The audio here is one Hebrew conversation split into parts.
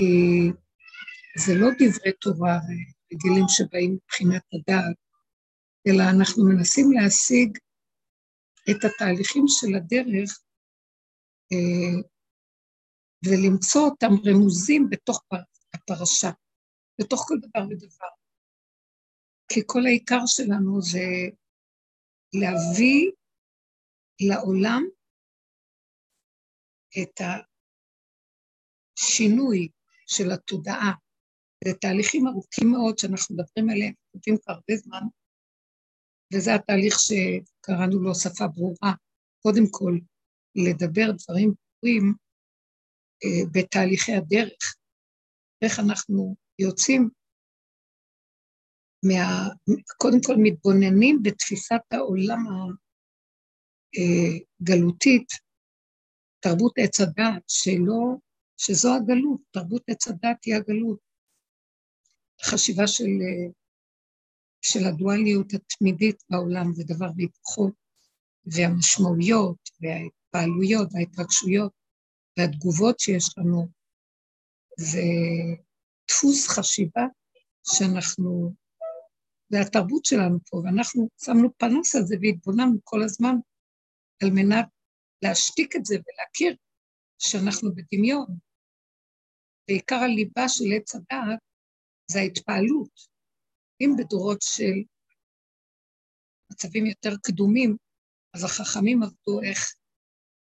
אה, זה לא דברי תורה רגילים שבאים מבחינת הדעת, אלא אנחנו מנסים להשיג את התהליכים של הדרך אה, ולמצוא אותם רמוזים בתוך הפרשה, בתוך כל דבר ודבר. כי כל העיקר שלנו זה להביא לעולם את השינוי של התודעה. זה תהליכים ארוכים מאוד שאנחנו מדברים עליהם, כותבים כבר הרבה זמן, וזה התהליך שקראנו לו שפה ברורה. קודם כל, לדבר דברים ברורים אה, בתהליכי הדרך, איך אנחנו יוצאים מה... קודם כל מתבוננים בתפיסת העולם הגלותית, תרבות עץ הדת, שלא, שזו הגלות, תרבות עץ הדת היא הגלות. חשיבה של, של הדואליות התמידית בעולם זה דבר והיפוכו, והמשמעויות, וההתפעלויות, וההתרגשויות, והתגובות שיש לנו, זה דפוס חשיבה שאנחנו זה התרבות שלנו פה, ואנחנו שמנו פנס על זה והתבוננו כל הזמן על מנת להשתיק את זה ולהכיר שאנחנו בדמיון. בעיקר הליבה של עץ הדעת זה ההתפעלות. אם בדורות של מצבים יותר קדומים, אז החכמים עבדו איך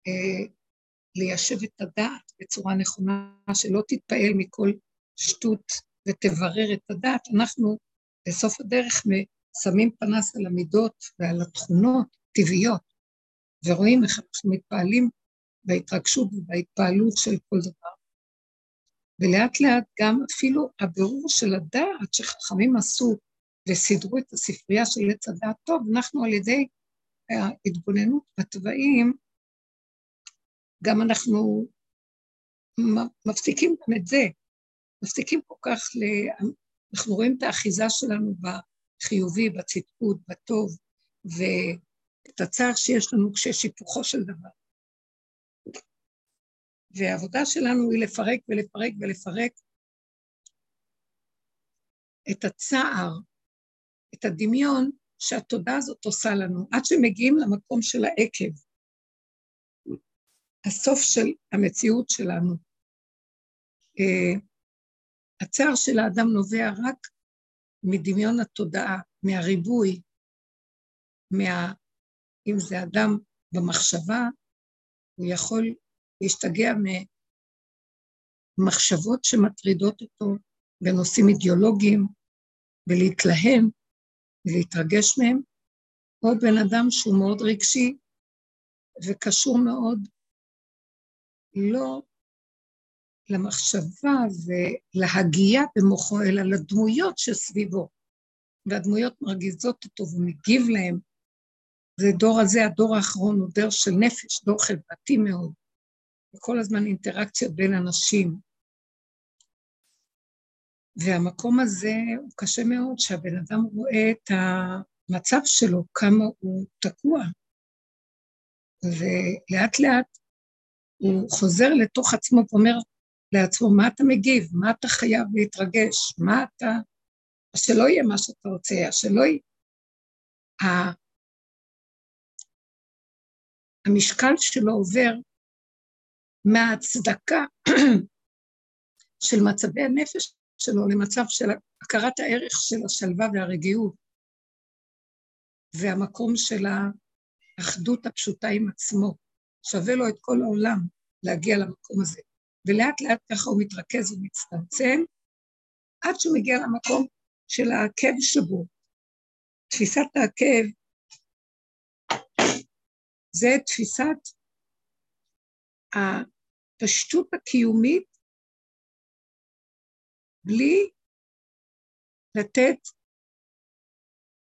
אה, ליישב את הדעת בצורה נכונה, שלא תתפעל מכל שטות ותברר את הדעת. אנחנו בסוף הדרך שמים פנס על המידות ועל התכונות טבעיות, ורואים איך אנחנו מתפעלים בהתרגשות ובהתפעלות של כל דבר. ולאט לאט גם אפילו הבירור של הדעת שחכמים עשו וסידרו את הספרייה של עץ הדעת טוב, אנחנו על ידי ההתבוננות בתוואים, גם אנחנו מפסיקים גם את זה, מפסיקים כל כך אנחנו רואים את האחיזה שלנו בחיובי, בצדקות, בטוב, ואת הצער שיש לנו כשיש היפוכו של דבר. והעבודה שלנו היא לפרק ולפרק ולפרק את הצער, את הדמיון שהתודה הזאת עושה לנו, עד שמגיעים למקום של העקב, הסוף של המציאות שלנו. אה, הצער של האדם נובע רק מדמיון התודעה, מהריבוי, מה... אם זה אדם במחשבה, הוא יכול להשתגע ממחשבות שמטרידות אותו בנושאים אידיאולוגיים, ולהתלהם ולהתרגש מהם, או בן אדם שהוא מאוד רגשי וקשור מאוד לא למחשבה ולהגייה במוחו, אלא לדמויות שסביבו. והדמויות מרגיזות אותו ומגיב להם. זה דור הזה, הדור האחרון הוא דור של נפש, דור חברתי מאוד. וכל הזמן אינטראקציות בין אנשים. והמקום הזה הוא קשה מאוד, שהבן אדם רואה את המצב שלו, כמה הוא תקוע. ולאט לאט הוא חוזר לתוך עצמו ואומר, לעצמו, מה אתה מגיב? מה אתה חייב להתרגש? מה אתה... שלא יהיה מה שאתה רוצה, שלא יהיה... המשקל שלו עובר מההצדקה של מצבי הנפש שלו למצב של הכרת הערך של השלווה והרגיעות, והמקום של האחדות הפשוטה עם עצמו. שווה לו את כל העולם להגיע למקום הזה. ולאט לאט ככה הוא מתרכז ומצטמצם, עד שהוא מגיע למקום של העקב שבו. תפיסת העקב זה תפיסת הפשטות הקיומית בלי לתת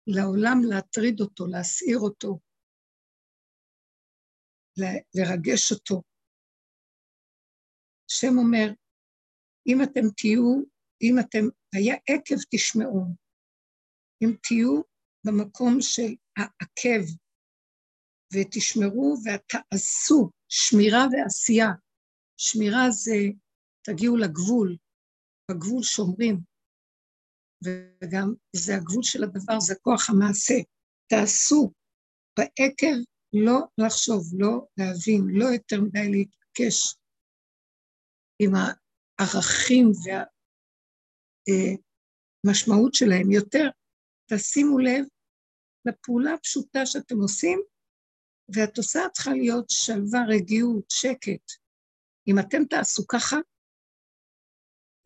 לעולם להטריד אותו, להסעיר אותו, לרגש אותו. השם אומר, אם אתם תהיו, אם אתם, היה עקב תשמעו, אם תהיו במקום של העקב ותשמרו ותעשו, שמירה ועשייה. שמירה זה, תגיעו לגבול, בגבול שומרים, וגם זה הגבול של הדבר, זה כוח המעשה. תעשו בעקר לא לחשוב, לא להבין, לא יותר מדי להתעקש עם הערכים והמשמעות אה, שלהם. יותר תשימו לב לפעולה הפשוטה שאתם עושים, והתוצאה צריכה להיות שלווה, רגיעות, שקט. אם אתם תעשו ככה,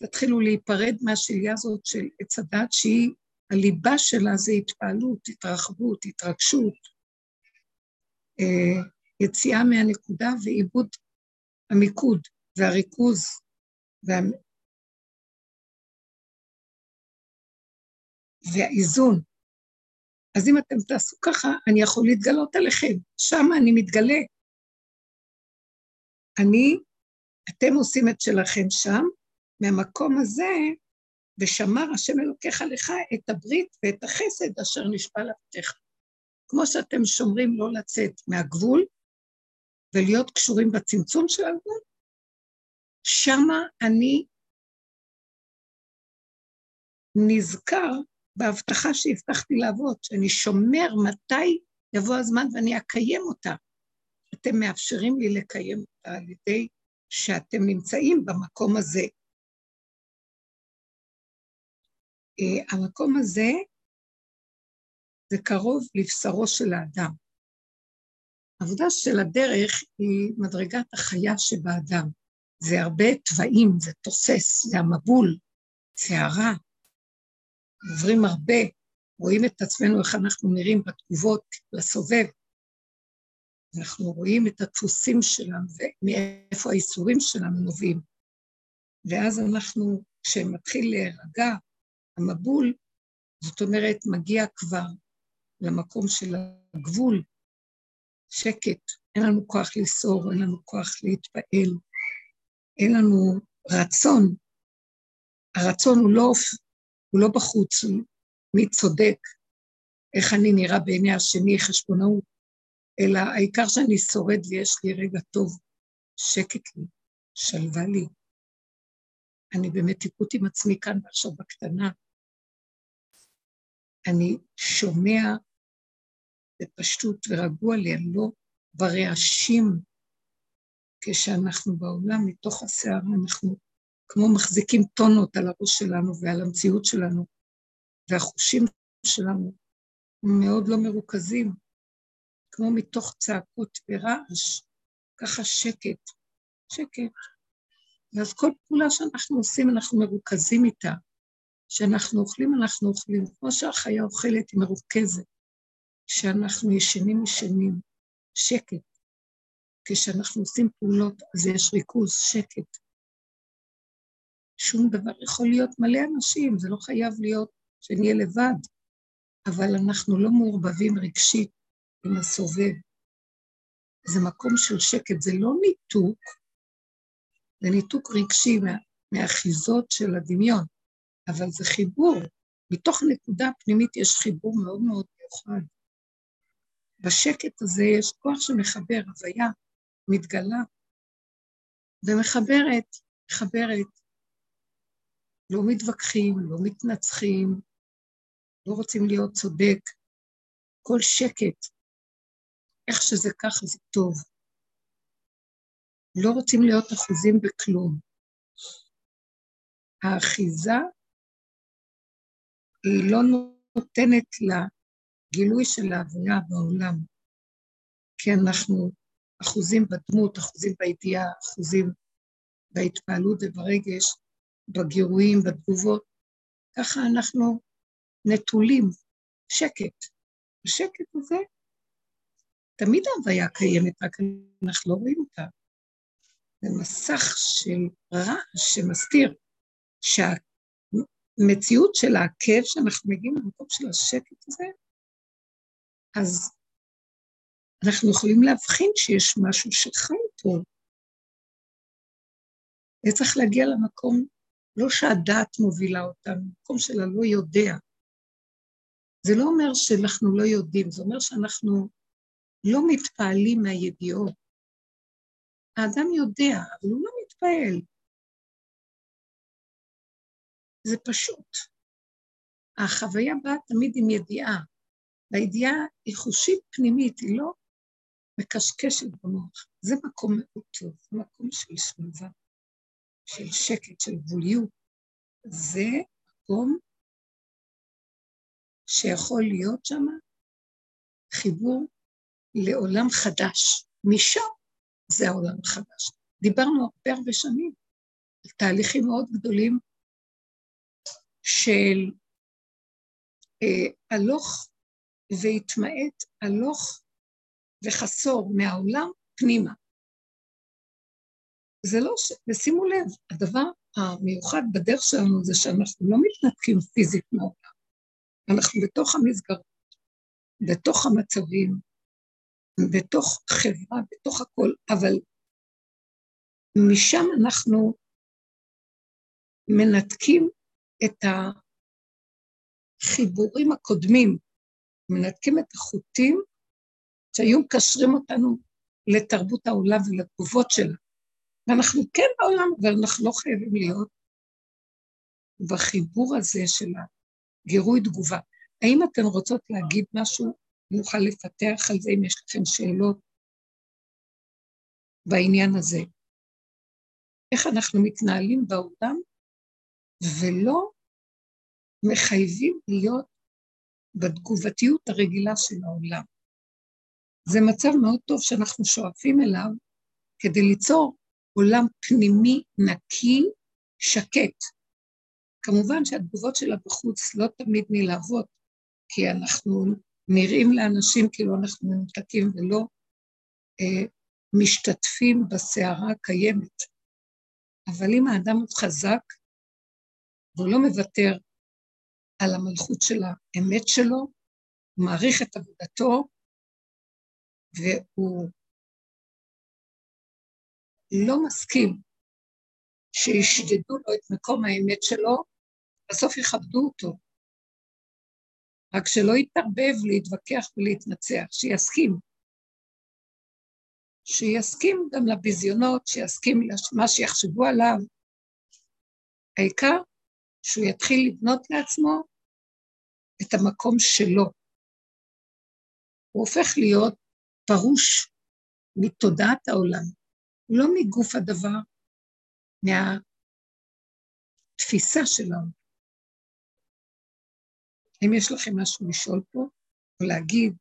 תתחילו להיפרד מהשליה הזאת של עץ הדת, שהיא, הליבה שלה זה התפעלות, התרחבות, התרגשות, אה, יציאה מהנקודה ועיבוד המיקוד והריכוז וה... והאיזון. אז אם אתם תעשו ככה, אני יכול להתגלות עליכם. שם אני מתגלה. אני, אתם עושים את שלכם שם, מהמקום הזה, ושמר השם אלוקיך לך את הברית ואת החסד אשר נשבע לבתיך. כמו שאתם שומרים לא לצאת מהגבול ולהיות קשורים בצמצום של הגבול, שמה אני נזכר בהבטחה שהבטחתי לעבוד, שאני שומר מתי יבוא הזמן ואני אקיים אותה. אתם מאפשרים לי לקיים אותה על ידי שאתם נמצאים במקום הזה. Uh, המקום הזה זה קרוב לבשרו של האדם. העבודה של הדרך היא מדרגת החיה שבאדם. זה הרבה תוואים, זה תוסס, זה המבול, סערה. עוברים הרבה, רואים את עצמנו, איך אנחנו נראים בתגובות לסובב. אנחנו רואים את הדפוסים שלנו ומאיפה האיסורים שלנו נובעים. ואז אנחנו, כשמתחיל להירגע המבול, זאת אומרת, מגיע כבר למקום של הגבול, שקט, אין לנו כוח לסעור, אין לנו כוח להתפעל, אין לנו רצון. הרצון הוא לא, הוא לא בחוץ, הוא מי צודק, איך אני נראה בעיני השני, חשבונאות, אלא העיקר שאני שורד ויש לי רגע טוב, שקט לי, שלווה לי. אני במתיקות עם עצמי כאן ועכשיו בקטנה. אני שומע בפשטות ורגוע לי, אני לא ברעשים כשאנחנו בעולם, מתוך השיער אנחנו כמו מחזיקים טונות על הראש שלנו ועל המציאות שלנו, והחושים שלנו מאוד לא מרוכזים, כמו מתוך צעקות ורעש, ככה שקט, שקט. ואז כל פעולה שאנחנו עושים, אנחנו מרוכזים איתה. כשאנחנו אוכלים, אנחנו אוכלים. כמו שהחיה אוכלת, היא מרוכזת. כשאנחנו ישנים, ישנים. שקט. כשאנחנו עושים פעולות, אז יש ריכוז, שקט. שום דבר יכול להיות מלא אנשים, זה לא חייב להיות שנהיה לבד, אבל אנחנו לא מעורבבים רגשית עם הסובב. זה מקום של שקט, זה לא ניתוק, זה ניתוק רגשי מה, מהאחיזות של הדמיון, אבל זה חיבור. מתוך נקודה פנימית יש חיבור מאוד מאוד מיוחד. בשקט הזה יש כוח שמחבר, הוויה מתגלה ומחברת, מחברת. לא מתווכחים, לא מתנצחים, לא רוצים להיות צודק. כל שקט, איך שזה ככה זה טוב. לא רוצים להיות אחוזים בכלום. האחיזה היא לא נותנת לגילוי של ההוויה בעולם, כי אנחנו אחוזים בדמות, אחוזים בידיעה, אחוזים בהתפעלות וברגש, בגירויים, בתגובות, ככה אנחנו נטולים, שקט. השקט הזה, תמיד ההוויה קיימת, רק אנחנו לא רואים אותה. זה מסך של רעש שמסתיר, שהמציאות של הכאב שאנחנו מגיעים למקום של השקט הזה, אז אנחנו יכולים להבחין שיש משהו שחי פה. וצריך להגיע למקום, לא שהדעת מובילה אותנו, מקום של הלא יודע. זה לא אומר שאנחנו לא יודעים, זה אומר שאנחנו לא מתפעלים מהידיעות. האדם יודע, אבל הוא לא מתפעל. זה פשוט. החוויה באה תמיד עם ידיעה, והידיעה היא חושית פנימית, היא לא מקשקשת במוח. זה מקום מאוד טוב, זה מקום של שלווה, של שקט, של גבוליות. זה מקום שיכול להיות שם חיבור לעולם חדש. משם זה העולם החדש. דיברנו הרבה הרבה שנים על תהליכים מאוד גדולים של אה, הלוך והתמעט, הלוך וחסור מהעולם פנימה. זה לא ש... ושימו לב, הדבר המיוחד בדרך שלנו זה שאנחנו לא מתנתקים פיזית מהעולם. אנחנו בתוך המסגרות, בתוך המצבים, בתוך חברה, בתוך הכל, אבל משם אנחנו מנתקים את החיבורים הקודמים, מנתקים את החוטים שהיו מקשרים אותנו לתרבות העולם ולתגובות שלה. ואנחנו כן בעולם, אבל אנחנו לא חייבים להיות בחיבור הזה של הגירוי תגובה. האם אתן רוצות להגיד משהו? נוכל לפתח על זה אם יש לכם שאלות בעניין הזה. איך אנחנו מתנהלים בעולם ולא מחייבים להיות בתגובתיות הרגילה של העולם. זה מצב מאוד טוב שאנחנו שואפים אליו כדי ליצור עולם פנימי נקי, שקט. כמובן שהתגובות שלה בחוץ לא תמיד נלהבות, כי אנחנו נראים לאנשים כאילו אנחנו מנותקים ולא אה, משתתפים בסערה הקיימת. אבל אם האדם הוא חזק, והוא לא מוותר על המלכות של האמת שלו, הוא מעריך את עבודתו, והוא לא מסכים שישדדו לו את מקום האמת שלו, בסוף יכבדו אותו. רק שלא יתערבב להתווכח ולהתנצח, שיסכים. שיסכים גם לביזיונות, שיסכים למה שיחשבו עליו. העיקר שהוא יתחיל לבנות לעצמו את המקום שלו. הוא הופך להיות פרוש מתודעת העולם, לא מגוף הדבר, מהתפיסה שלנו. אם יש לכם משהו לשאול פה, או להגיד?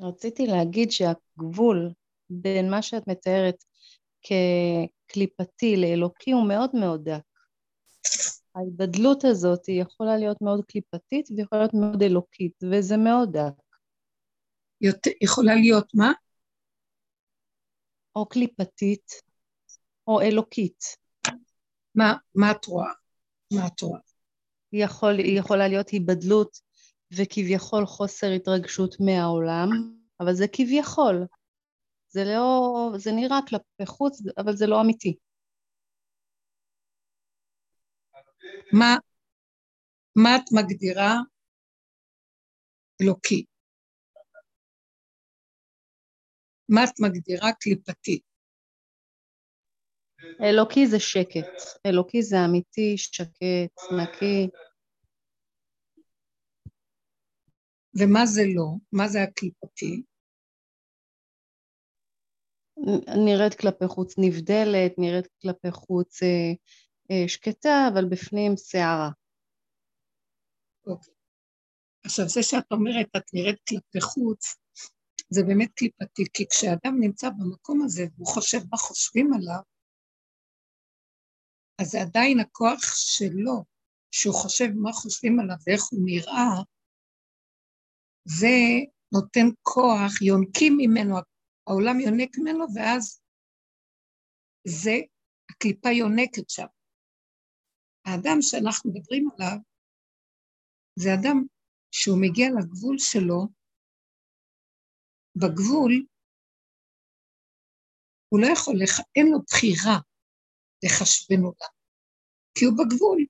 רציתי להגיד שהגבול בין מה שאת מתארת כקליפתי לאלוקי הוא מאוד מאוד דק. ההתבדלות הזאת היא יכולה להיות מאוד קליפתית ויכולה להיות מאוד אלוקית, וזה מאוד דק. יותר, יכולה להיות מה? או קליפתית או אלוקית. מה, מה את רואה? מה את רואה? יכול, יכולה להיות היבדלות וכביכול חוסר התרגשות מהעולם, אבל זה כביכול. זה לא, זה נראה כלפי חוץ, אבל זה לא אמיתי. מה, מה את מגדירה אלוקי? מה את מגדירה קליפתי? אלוקי זה שקט, אלוקי זה אמיתי, שקט, נקי. ומה זה לא? מה זה הקליפתי? נראית כלפי חוץ נבדלת, נראית כלפי חוץ אה, אה, שקטה, אבל בפנים שערה. אוקיי. עכשיו, זה שאת אומרת, את נראית כלפי חוץ, זה באמת קליפתי, כי כשאדם נמצא במקום הזה והוא חושב מה חושבים עליו, אז זה עדיין הכוח שלו, שהוא חושב מה חושבים עליו ואיך הוא נראה, זה נותן כוח, יונקים ממנו, העולם יונק ממנו, ואז זה, הקליפה יונקת שם. האדם שאנחנו מדברים עליו, זה אדם שהוא מגיע לגבול שלו, בגבול, הוא לא יכול, אין לו בחירה לחשבנותה, כי הוא בגבול.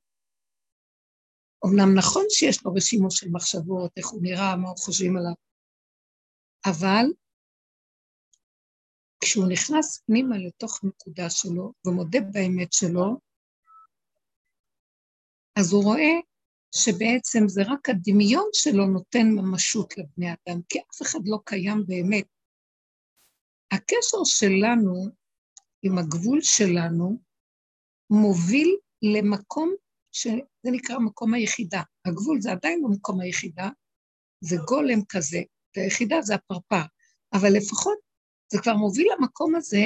אמנם נכון שיש לו רשימות של מחשבות, איך הוא נראה, מה חושבים עליו, אבל כשהוא נכנס פנימה לתוך נקודה שלו ומודה באמת שלו, אז הוא רואה שבעצם זה רק הדמיון שלו נותן ממשות לבני אדם, כי אף אחד לא קיים באמת. הקשר שלנו עם הגבול שלנו מוביל למקום שזה נקרא מקום היחידה. הגבול זה עדיין לא מקום היחידה, זה גולם כזה, והיחידה זה הפרפר, אבל לפחות זה כבר מוביל למקום הזה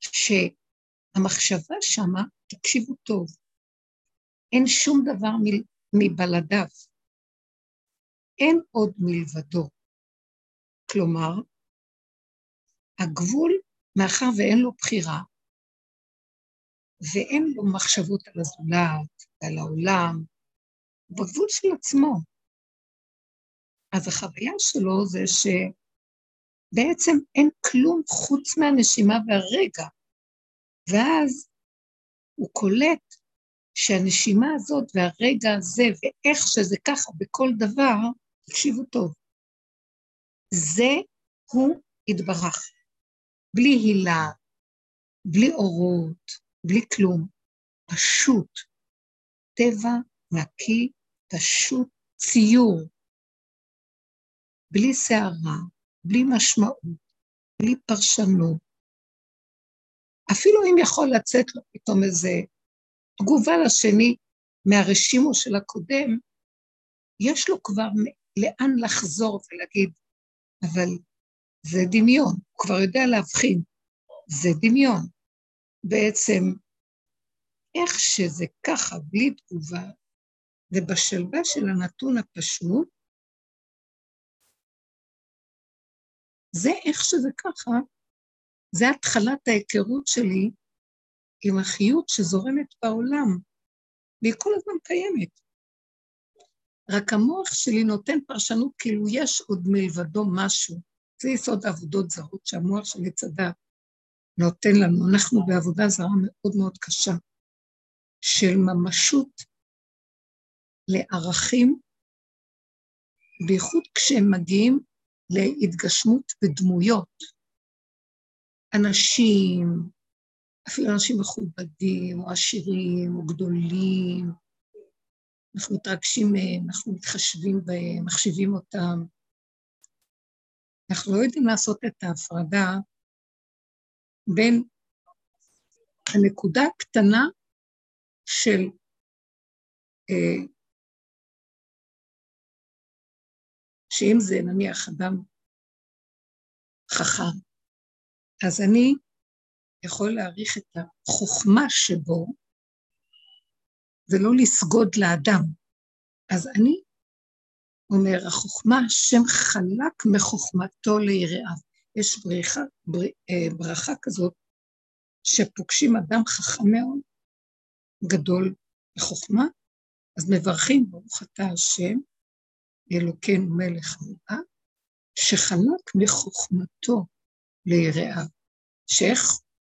שהמחשבה שמה, תקשיבו טוב, אין שום דבר מבלדיו, אין עוד מלבדו. כלומר, הגבול, מאחר ואין לו בחירה, ואין לו מחשבות על הזולת, על העולם, בגבול של עצמו. אז החוויה שלו זה שבעצם אין כלום חוץ מהנשימה והרגע, ואז הוא קולט שהנשימה הזאת והרגע הזה ואיך שזה ככה בכל דבר, תקשיבו טוב, זה הוא יתברך. בלי הילה, בלי אורות, בלי כלום, פשוט. טבע נקי, פשוט ציור. בלי סערה, בלי משמעות, בלי פרשנות. אפילו אם יכול לצאת לו פתאום איזה תגובה לשני מהרשימו של הקודם, יש לו כבר לאן לחזור ולהגיד, אבל זה דמיון, הוא כבר יודע להבחין, זה דמיון. בעצם, איך שזה ככה, בלי תגובה, ובשלווה של הנתון הפשוט, זה איך שזה ככה, זה התחלת ההיכרות שלי עם החיות שזורמת בעולם, והיא כל הזמן קיימת. רק המוח שלי נותן פרשנות כאילו יש עוד מלבדו משהו. זה יסוד עבודות זרות שהמוח שלי צדק נותן לנו. אנחנו בעבודה זרה מאוד מאוד קשה, של ממשות לערכים, בייחוד כשהם מגיעים להתגשמות בדמויות. אנשים, אפילו אנשים מכובדים, או עשירים, או גדולים, אנחנו מתרגשים מהם, אנחנו מתחשבים בהם, מחשיבים אותם. אנחנו לא יודעים לעשות את ההפרדה בין הנקודה הקטנה של אה, שאם זה נניח אדם חכם, אז אני יכול להעריך את החוכמה שבו ולא לסגוד לאדם. אז אני אומר, החוכמה, השם חלק מחוכמתו ליראיו. יש בריחה, בר, אה, ברכה כזאת, שפוגשים אדם חכם מאוד, גדול בחוכמה, אז מברכים, ברוך אתה השם, אלוקינו מלך המאה, שחלק מחוכמתו ליראיו. שאיך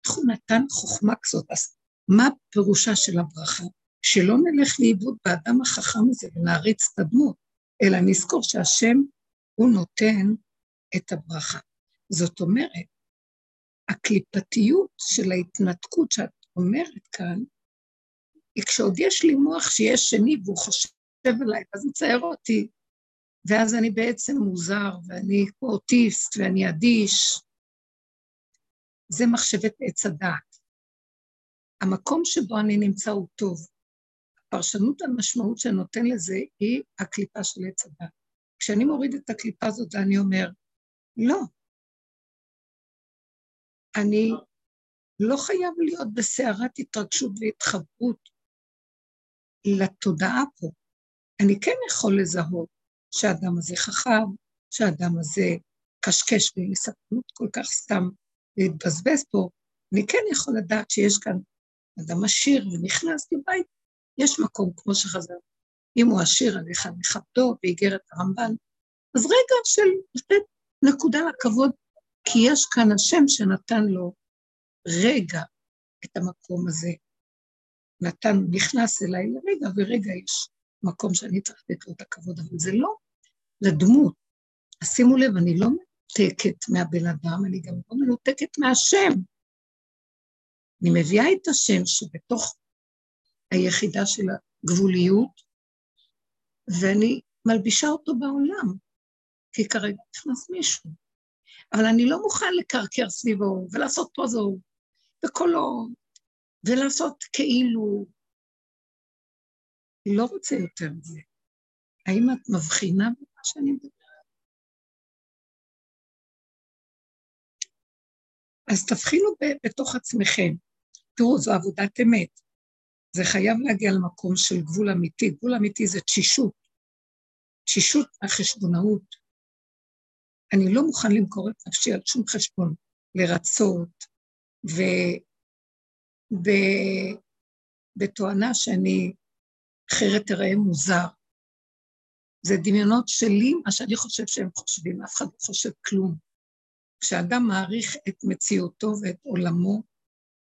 הוא נתן חוכמה כזאת. אז מה פירושה של הברכה? שלא נלך לאיבוד באדם החכם הזה ונעריץ את הדמות, אלא נזכור שהשם הוא נותן את הברכה. זאת אומרת, הקליפתיות של ההתנתקות שאת אומרת כאן, היא כשעוד יש לי מוח שיש שני והוא חושב עליי, אז מצייר אותי, ואז אני בעצם מוזר, ואני אוטיסט, ואני אדיש. זה מחשבת עץ הדעת. המקום שבו אני נמצא הוא טוב. הפרשנות המשמעות שנותן לזה היא הקליפה של עץ הדעת. כשאני מוריד את הקליפה הזאת ואני אומר, לא, אני לא חייב להיות בסערת התרגשות והתחברות לתודעה פה. אני כן יכול לזהות שהאדם הזה חכם, שהאדם הזה קשקש בספרות כל כך סתם להתבזבז פה, אני כן יכול לדעת שיש כאן אדם עשיר ונכנס לבית, יש מקום, כמו שחזר. אם הוא עשיר עליך נכבדו באיגרת הרמב"ן, אז רגע של לתת נקודה לכבוד, כי יש כאן השם שנתן לו רגע את המקום הזה. נתן, נכנס אליי לרגע, ורגע יש מקום שאני צריך לתת לו את הכבוד, אבל זה לא לדמות. אז שימו לב, אני לא מנותקת מהבן אדם, אני גם לא מנותקת מהשם. אני מביאה את השם שבתוך היחידה של הגבוליות, ואני מלבישה אותו בעולם, כי כרגע נכנס מישהו. אבל אני לא מוכן לקרקר סביבו ולעשות פוזו וקולו ולעשות כאילו. לא רוצה יותר מזה. האם את מבחינה במה שאני מדברת? אז תבחינו בתוך עצמכם. תראו, זו עבודת אמת. זה חייב להגיע למקום של גבול אמיתי. גבול אמיתי זה תשישות. תשישות מהחשבונאות. אני לא מוכן למכור את נפשי על שום חשבון, לרצות, ובתואנה שאני אחרת תראה מוזר. זה דמיונות שלי, מה שאני חושב שהם חושבים, אף אחד לא חושב כלום. כשאדם מעריך את מציאותו ואת עולמו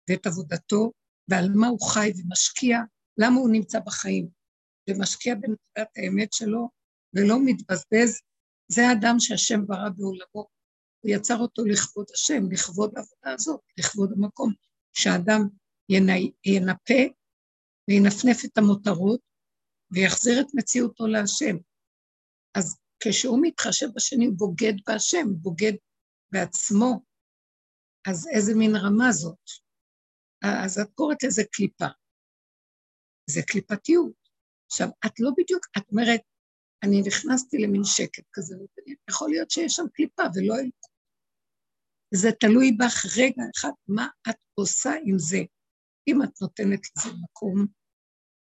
ואת עבודתו, ועל מה הוא חי ומשקיע, למה הוא נמצא בחיים, ומשקיע בנקודת האמת שלו, ולא מתבזבז, זה האדם שהשם ברא בעולמו. הוא יצר אותו לכבוד השם, לכבוד העבודה הזאת, לכבוד המקום, שהאדם ינפה וינפנף את המותרות ויחזיר את מציאותו להשם. אז כשהוא מתחשב בשני, הוא בוגד בהשם, בוגד בעצמו. אז איזה מין רמה זאת? אז את קוראת לזה קליפה. זה קליפתיות. עכשיו, את לא בדיוק, את אומרת, אני נכנסתי למין שקט כזה, יכול להיות שיש שם קליפה ולא אלוקות. זה תלוי בך רגע אחד, מה את עושה עם זה. אם את נותנת לזה מקום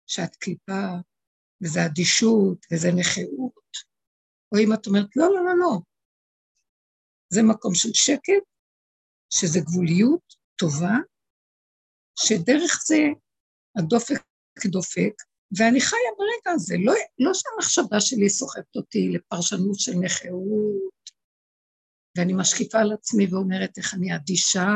שאת קליפה, וזה אדישות, וזה נכאות, או אם את אומרת, לא, לא, לא, לא, זה מקום של שקט, שזה גבוליות טובה, שדרך זה הדופק דופק, ואני חיה ברגע הזה, לא, לא שהמחשבה שלי סוחבת אותי לפרשנות של נכאות, ואני משקיפה על עצמי ואומרת איך אני אדישה,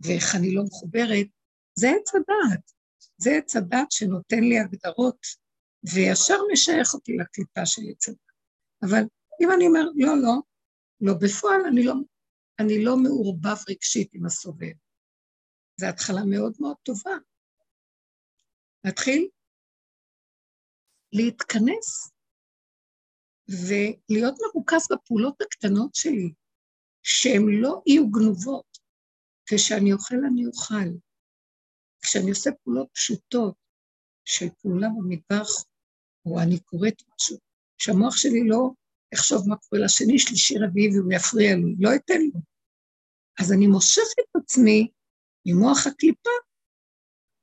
ואיך אני לא מחוברת, זה עץ הדעת. זה עץ הדעת שנותן לי הגדרות, וישר משייך אותי לקליפה של עץ הדעת. אבל אם אני אומר, לא, לא, לא, בפועל אני לא, אני לא מעורבב רגשית עם הסובב. זו התחלה מאוד מאוד טובה. נתחיל להתכנס ולהיות מרוכז בפעולות הקטנות שלי, שהן לא יהיו גנובות. כשאני אוכל אני אוכל. כשאני עושה פעולות פשוטות של פעולה במטבח, או אני קוראת משהו, שהמוח שלי לא יחשוב מה קורה לשני, שלישי, רביעי, והוא יפריע לי, לא אתן לו. אז אני מושך את עצמי ממוח הקליפה,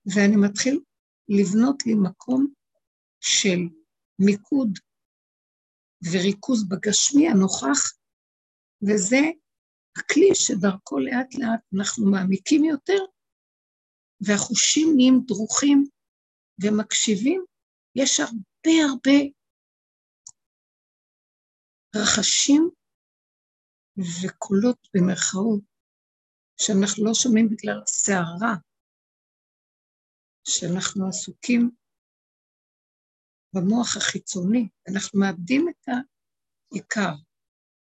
ואני מתחיל לבנות לי מקום של מיקוד וריכוז בגשמי הנוכח, וזה הכלי שדרכו לאט לאט אנחנו מעמיקים יותר, והחושים נהיים דרוכים ומקשיבים. יש הרבה הרבה רחשים וקולות במרכאות שאנחנו לא שומעים בגלל הסערה, שאנחנו עסוקים במוח החיצוני, אנחנו מאבדים את העיקר.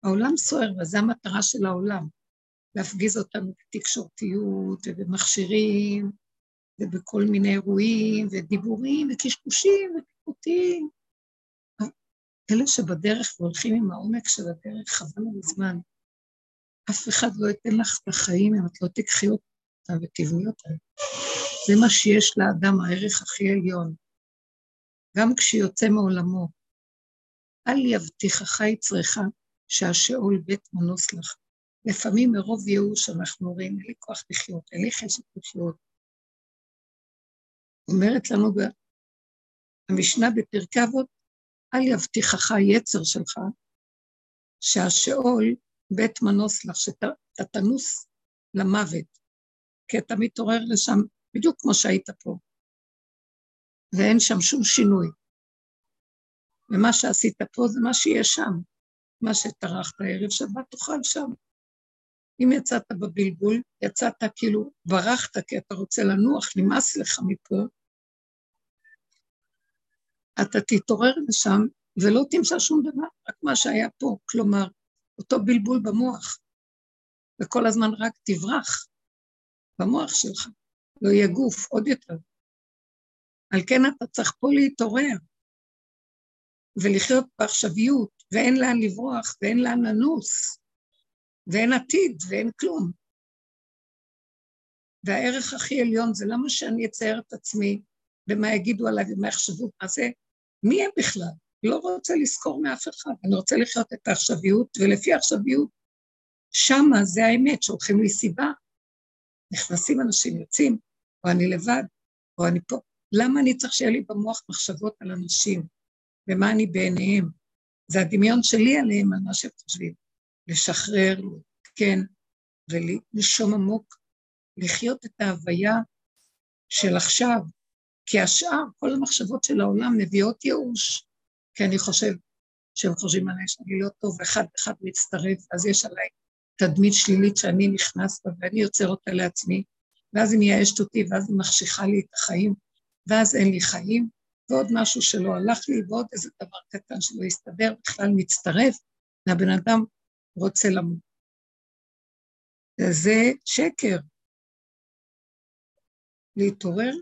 העולם סוער, וזו המטרה של העולם, להפגיז אותנו בתקשורתיות ובמכשירים ובכל מיני אירועים ודיבורים וקשקושים ופיפוטים. אלה שבדרך והולכים עם העומק של הדרך, חבל על הזמן. אף אחד לא ייתן לך את החיים אם את לא תיקחי אותם ותבני אותם. זה מה שיש לאדם, הערך הכי עליון. גם כשיוצא מעולמו. אל יבטיחך יצרך שהשאול בית מנוס לך. לפעמים מרוב ייאוש אנחנו אומרים, אין לי כוח לחיות, אין לי חשק לחיות. אומרת לנו המשנה בפרקי אבות, אל יבטיחך יצר שלך, שהשאול בית מנוס לך, שאתה תנוס למוות, כי אתה מתעורר לשם בדיוק כמו שהיית פה. ואין שם שום שינוי. ומה שעשית פה זה מה שיהיה שם. מה שטרחת ערב שבת תאכל שם. אם יצאת בבלבול, יצאת כאילו, ברחת כי אתה רוצה לנוח, נמאס לך מפה, אתה תתעורר לשם ולא תמצא שום דבר, רק מה שהיה פה. כלומר, אותו בלבול במוח, וכל הזמן רק תברח במוח שלך, לא יהיה גוף עוד יותר. על כן אתה צריך פה להתעורר ולחיות בעכשוויות, ואין לאן לברוח ואין לאן לנוס, ואין עתיד ואין כלום. והערך הכי עליון זה למה שאני אצייר את עצמי ומה יגידו עליי ומה יחשבו, מה זה, מי הם בכלל? לא רוצה לזכור מאף אחד, אני רוצה לחיות את העכשוויות, ולפי העכשוויות, שמה זה האמת, שהולכים לי סיבה. נכנסים אנשים, יוצאים, או אני לבד, או אני פה. למה אני צריך שיהיה לי במוח מחשבות על אנשים, ומה אני בעיניהם? זה הדמיון שלי עליהם, על מה שהם חושבים. לשחרר, כן, ולנשום עמוק, לחיות את ההוויה של עכשיו, כי השאר, כל המחשבות של העולם מביאות ייאוש, כי אני חושב שהם חושבים עליי שאני לא טוב, אחד אחד מצטרף, אז יש עליי תדמית שלילית שאני נכנס בה ואני יוצר אותה לעצמי, ואז היא מייאשת אותי, ואז היא מחשיכה לי את החיים, ואז אין לי חיים, ועוד משהו שלא הלך לי, ועוד איזה דבר קטן שלא הסתדר, בכלל מצטרף, והבן אדם רוצה למות. זה שקר. להתעורר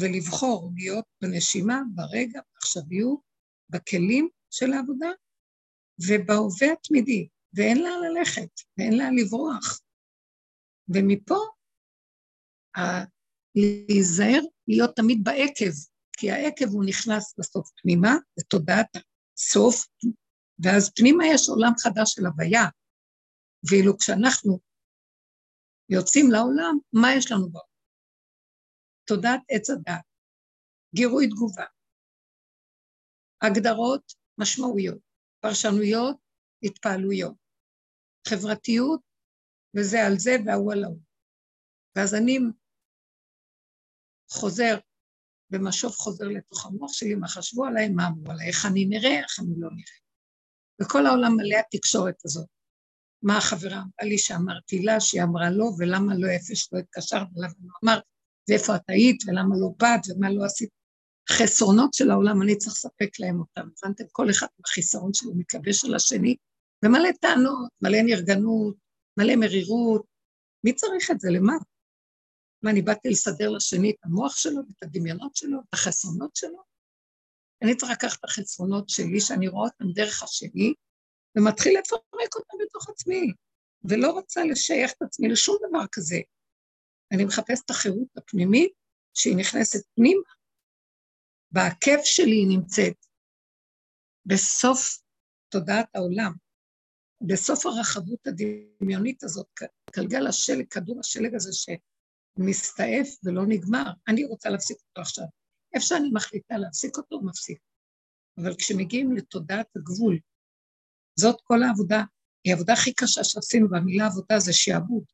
ולבחור להיות בנשימה, ברגע, בעכשוויות, בכלים של העבודה ובהווה התמידי, ואין לאן ללכת, ואין לאן לברוח. ומפה להיזהר להיות תמיד בעקב, כי העקב הוא נכנס בסוף פנימה, לתודעת הסוף, ואז פנימה יש עולם חדש של הוויה. ואילו כשאנחנו יוצאים לעולם, מה יש לנו בעולם? תודעת עץ הדת, גירוי תגובה, הגדרות, משמעויות, פרשנויות, התפעלויות, חברתיות, וזה על זה וההוא על ההוא. ואז אני חוזר, במשוב חוזר לתוך המוח שלי, מה חשבו עליי, מה אמרו עליי, איך אני נראה, איך אני לא נראה. וכל העולם מלא התקשורת הזאת. מה החברה אמרה לי שאמרתי לה, שהיא אמרה לו, ולמה לא איפה שלא התקשרת, ולמה לא אמרת, ואיפה את היית, ולמה לא באת, ומה לא עשית. חסרונות של העולם, אני צריך לספק להם אותם. הבנתם? כל אחד בחיסרון שלו מתלבש על השני, ומלא טענות, מלא נרגנות, מלא מרירות. מי צריך את זה? למה? מה, אני באתי לסדר לשני את המוח שלו, את הדמיונות שלו, את החסרונות שלו? אני צריך לקחת את החסרונות שלי, שאני רואה אותם דרך השני, ומתחיל לפרק אותם בתוך עצמי, ולא רוצה לשייך את עצמי לשום דבר כזה. אני מחפש את החירות הפנימית, שהיא נכנסת פנימה, בעקב שלי היא נמצאת, בסוף תודעת העולם, בסוף הרחבות הדמיונית הזאת, גלגל השלג, כדור השלג הזה שמסתעף ולא נגמר, אני רוצה להפסיק אותו עכשיו. איפה שאני מחליטה להפסיק אותו, הוא מפסיק. אבל כשמגיעים לתודעת הגבול, זאת כל העבודה, היא העבודה הכי קשה שעשינו, והמילה עבודה זה שעבוד.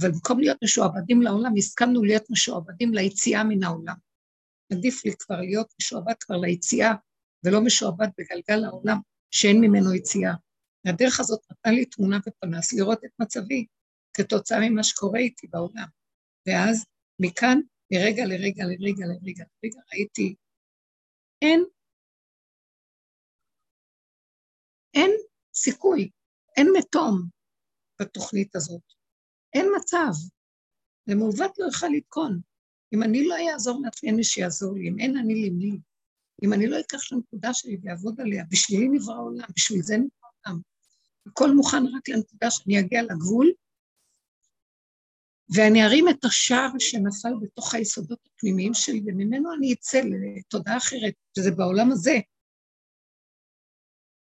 אבל במקום להיות משועבדים לעולם, הסכמנו להיות משועבדים ליציאה מן העולם. עדיף לי כבר להיות משועבד כבר ליציאה, ולא משועבד בגלגל העולם שאין ממנו יציאה. והדרך הזאת נתנה לי תמונה ופנס לראות את מצבי כתוצאה ממה שקורה איתי בעולם. ואז מכאן, מרגע לרגע לרגע לרגע לרגע, ראיתי, אין, אין סיכוי, אין מתום בתוכנית הזאת. אין מצב. למעוות לא יוכל לתקון. אם אני לא אעזור לעצמי, אין מי שיעזור לי. אם אין אני לי מי. אם אני לא אקח לנקודה שלי ואעבוד עליה, בשבילי נברא העולם, בשביל זה נברא העולם. הכל מוכן רק לנקודה שאני אגיע לגבול, ואני ארים את השער שנפל בתוך היסודות הפנימיים שלי, וממנו אני אצא לתודעה אחרת, שזה בעולם הזה.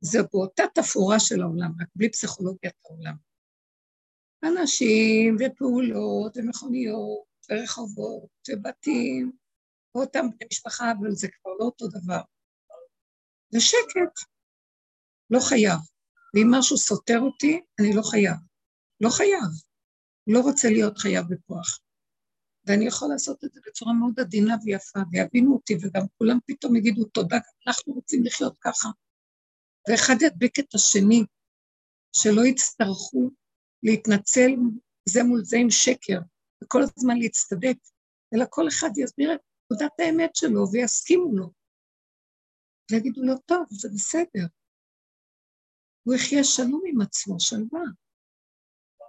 זה באותה תפאורה של העולם, רק בלי פסיכולוגיית העולם. אנשים ופעולות ומכוניות ורחובות ובתים, ואותם בני משפחה, אבל זה כבר לא אותו דבר. זה שקט, לא חייב. ואם משהו סותר אותי, אני לא חייב. לא חייב. לא רוצה להיות חייב בכוח. ואני יכול לעשות את זה בצורה מאוד עדינה ויפה, ויבינו אותי, וגם כולם פתאום יגידו תודה, אנחנו רוצים לחיות ככה. ואחד ידביק את השני, שלא יצטרכו להתנצל זה מול זה עם שקר, וכל הזמן להצטדק, אלא כל אחד יסביר את נקודת האמת שלו ויסכימו לו. ויגידו לו, טוב, זה בסדר. הוא יחיה שלום עם עצמו, שלווה.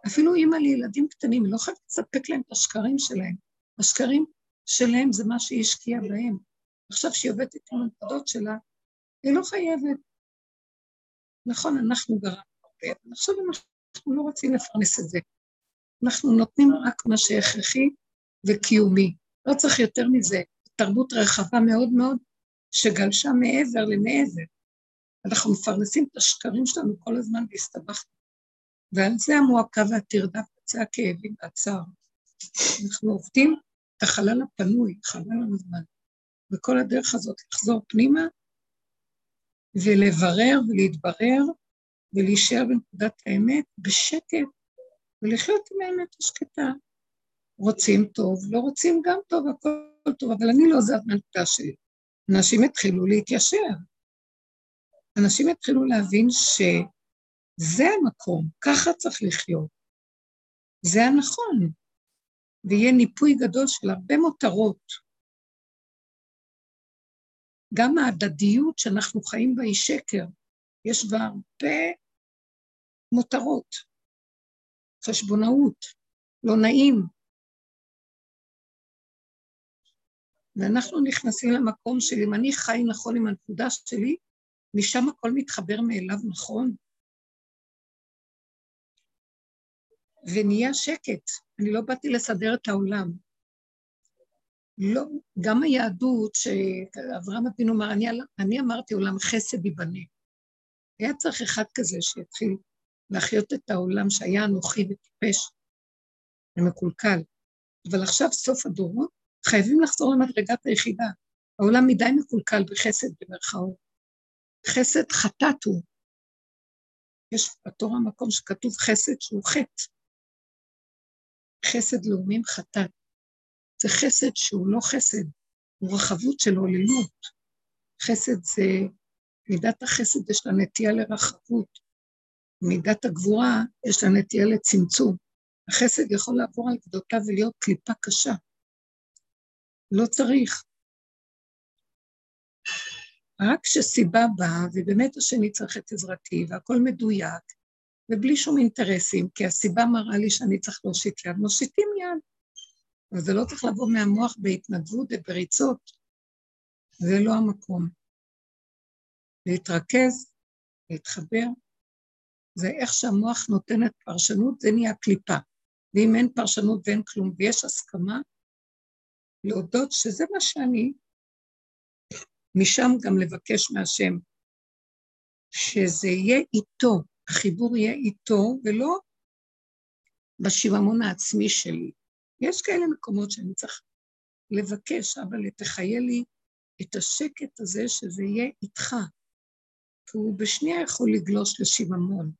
אפילו אימא לילדים קטנים, היא לא חייבת לספק להם את השקרים שלהם. השקרים שלהם זה מה שהיא השקיעה בהם. עכשיו שהיא עובדת עם הנקודות שלה, היא לא חייבת. נכון, אנחנו גרמנו הרבה, אבל עכשיו אנחנו לא רוצים לפרנס את זה. אנחנו נותנים רק מה שהכרחי וקיומי. לא צריך יותר מזה. תרבות רחבה מאוד מאוד, שגלשה מעבר למעבר. אנחנו מפרנסים את השקרים שלנו כל הזמן והסתבכנו. ועל זה המועקה והטרדה, זה הכאבים והצער. אנחנו עובדים את החלל הפנוי, חבל לנו זמן. וכל הדרך הזאת לחזור פנימה ולברר ולהתברר ולהישאר בנקודת האמת בשקט ולחיות עם האמת השקטה. רוצים טוב, לא רוצים גם טוב, הכל טוב, אבל אני לא זז מהנקודה שלי. אנשים התחילו להתיישר. אנשים התחילו להבין שזה המקום, ככה צריך לחיות. זה הנכון. ויהיה ניפוי גדול של הרבה מותרות. גם ההדדיות שאנחנו חיים בה היא שקר, יש בה הרבה מותרות, חשבונאות, לא נעים. ואנחנו נכנסים למקום של אם אני חי נכון עם הנקודה שלי, משם הכל מתחבר מאליו נכון. ונהיה שקט. אני לא באתי לסדר את העולם. לא, גם היהדות, שאברהם אבינו אמר, אני, אני אמרתי עולם חסד ייבנה. היה צריך אחד כזה שיתחיל להחיות את העולם שהיה אנוכי וטיפש ומקולקל. אבל עכשיו, סוף הדורות, חייבים לחזור למדרגת היחידה. העולם מדי מקולקל בחסד במרכאות. חסד חטאת הוא. יש בתורה מקום שכתוב חסד שהוא חטא. חסד לאומים חטאת. זה חסד שהוא לא חסד, הוא רחבות של הוללות. חסד זה, מידת החסד יש לה נטייה לרחבות, מידת הגבורה יש לה נטייה לצמצום. החסד יכול לעבור על גדותיו ולהיות קליפה קשה. לא צריך. רק כשסיבה באה, ובאמת השני צריך את עזרתי, והכל מדויק, ובלי שום אינטרסים, כי הסיבה מראה לי שאני צריך להושיט יד, מושיטים יד. אבל זה לא צריך לבוא מהמוח בהתנדבות ובריצות, זה לא המקום. להתרכז, להתחבר, זה איך שהמוח נותן את פרשנות, זה נהיה קליפה. ואם אין פרשנות ואין כלום ויש הסכמה, להודות שזה מה שאני, משם גם לבקש מהשם, שזה יהיה איתו, החיבור יהיה איתו, ולא בשיממון העצמי שלי. יש כאלה מקומות שאני צריך לבקש, אבל תחיה לי את השקט הזה שזה יהיה איתך, כי הוא בשנייה יכול לגלוש לשיממון.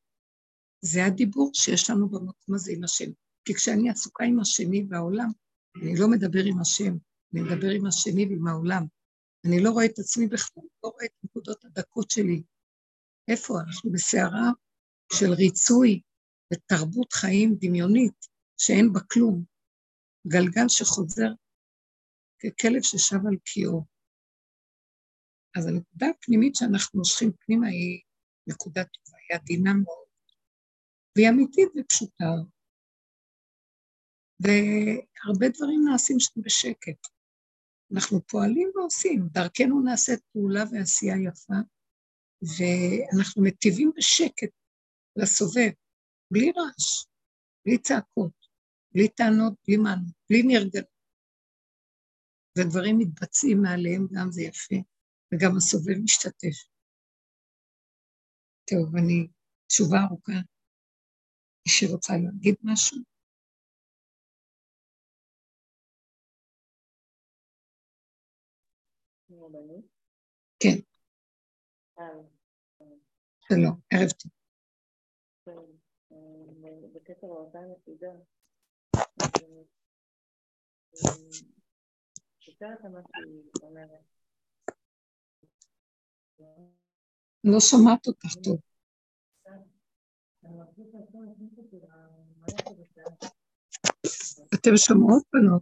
זה הדיבור שיש לנו במקום הזה עם השם. כי כשאני עסוקה עם השני והעולם, אני לא מדבר עם השם, אני מדבר עם השני ועם העולם. אני לא רואה את עצמי בכלל, לא רואה את נקודות הדקות שלי. איפה? אנחנו בסערה של ריצוי ותרבות חיים דמיונית שאין בה כלום. גלגל שחוזר ככלב ששב על קיאו. אז הנקודה הפנימית שאנחנו מושכים פנימה היא נקודה טובה, היא עדינה מאוד, והיא אמיתית ופשוטה, והרבה דברים נעשים שם בשקט. אנחנו פועלים ועושים, דרכנו נעשית פעולה ועשייה יפה, ואנחנו מטיבים בשקט לסובב, בלי רעש, בלי צעקות, בלי טענות, בלי מענות, בלי נרגנות. ודברים מתבצעים מעליהם, גם זה יפה, וגם הסובב משתתף. טוב, אני תשובה ארוכה. מי שרוצה להגיד משהו? כן. שלום, ערב טוב. בקשר לאותה נקודה, לא שומעת אותך טוב. אתם שומעות בנות?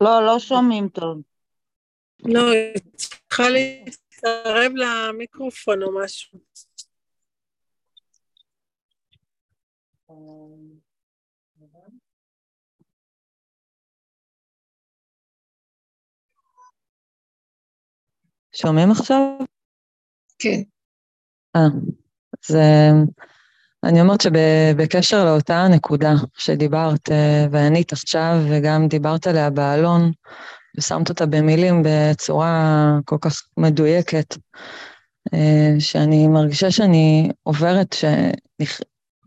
לא, לא שומעים טוב. לא, צריכה להתקרב למיקרופון או משהו. שומעים עכשיו? כן. אה, אז אני אומרת שבקשר לאותה נקודה שדיברת אה, וענית עכשיו, וגם דיברת עליה בעלון, ושמת אותה במילים בצורה כל כך מדויקת, אה, שאני מרגישה שאני עוברת,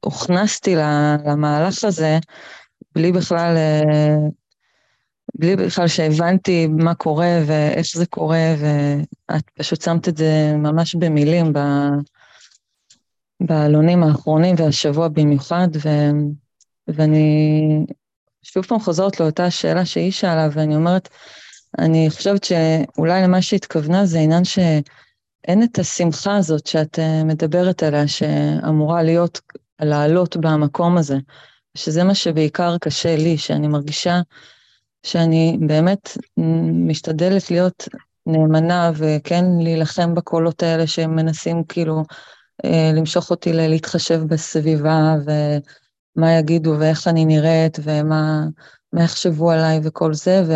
שהוכנסתי למהלך הזה בלי בכלל, אה, בלי בכלל שהבנתי מה קורה ואיך זה קורה, ואת פשוט שמת את זה ממש במילים בעלונים האחרונים והשבוע במיוחד, ו, ואני שוב פעם חוזרת לאותה שאלה שהיא שאלה, ואני אומרת, אני חושבת שאולי למה שהתכוונה זה עניין שאין את השמחה הזאת שאת אה, מדברת עליה, שאמורה להיות, לעלות במקום הזה, שזה מה שבעיקר קשה לי, שאני מרגישה שאני באמת משתדלת להיות נאמנה וכן להילחם בקולות האלה שמנסים כאילו אה, למשוך אותי להתחשב בסביבה ומה יגידו ואיך אני נראית ומה יחשבו עליי וכל זה, ו,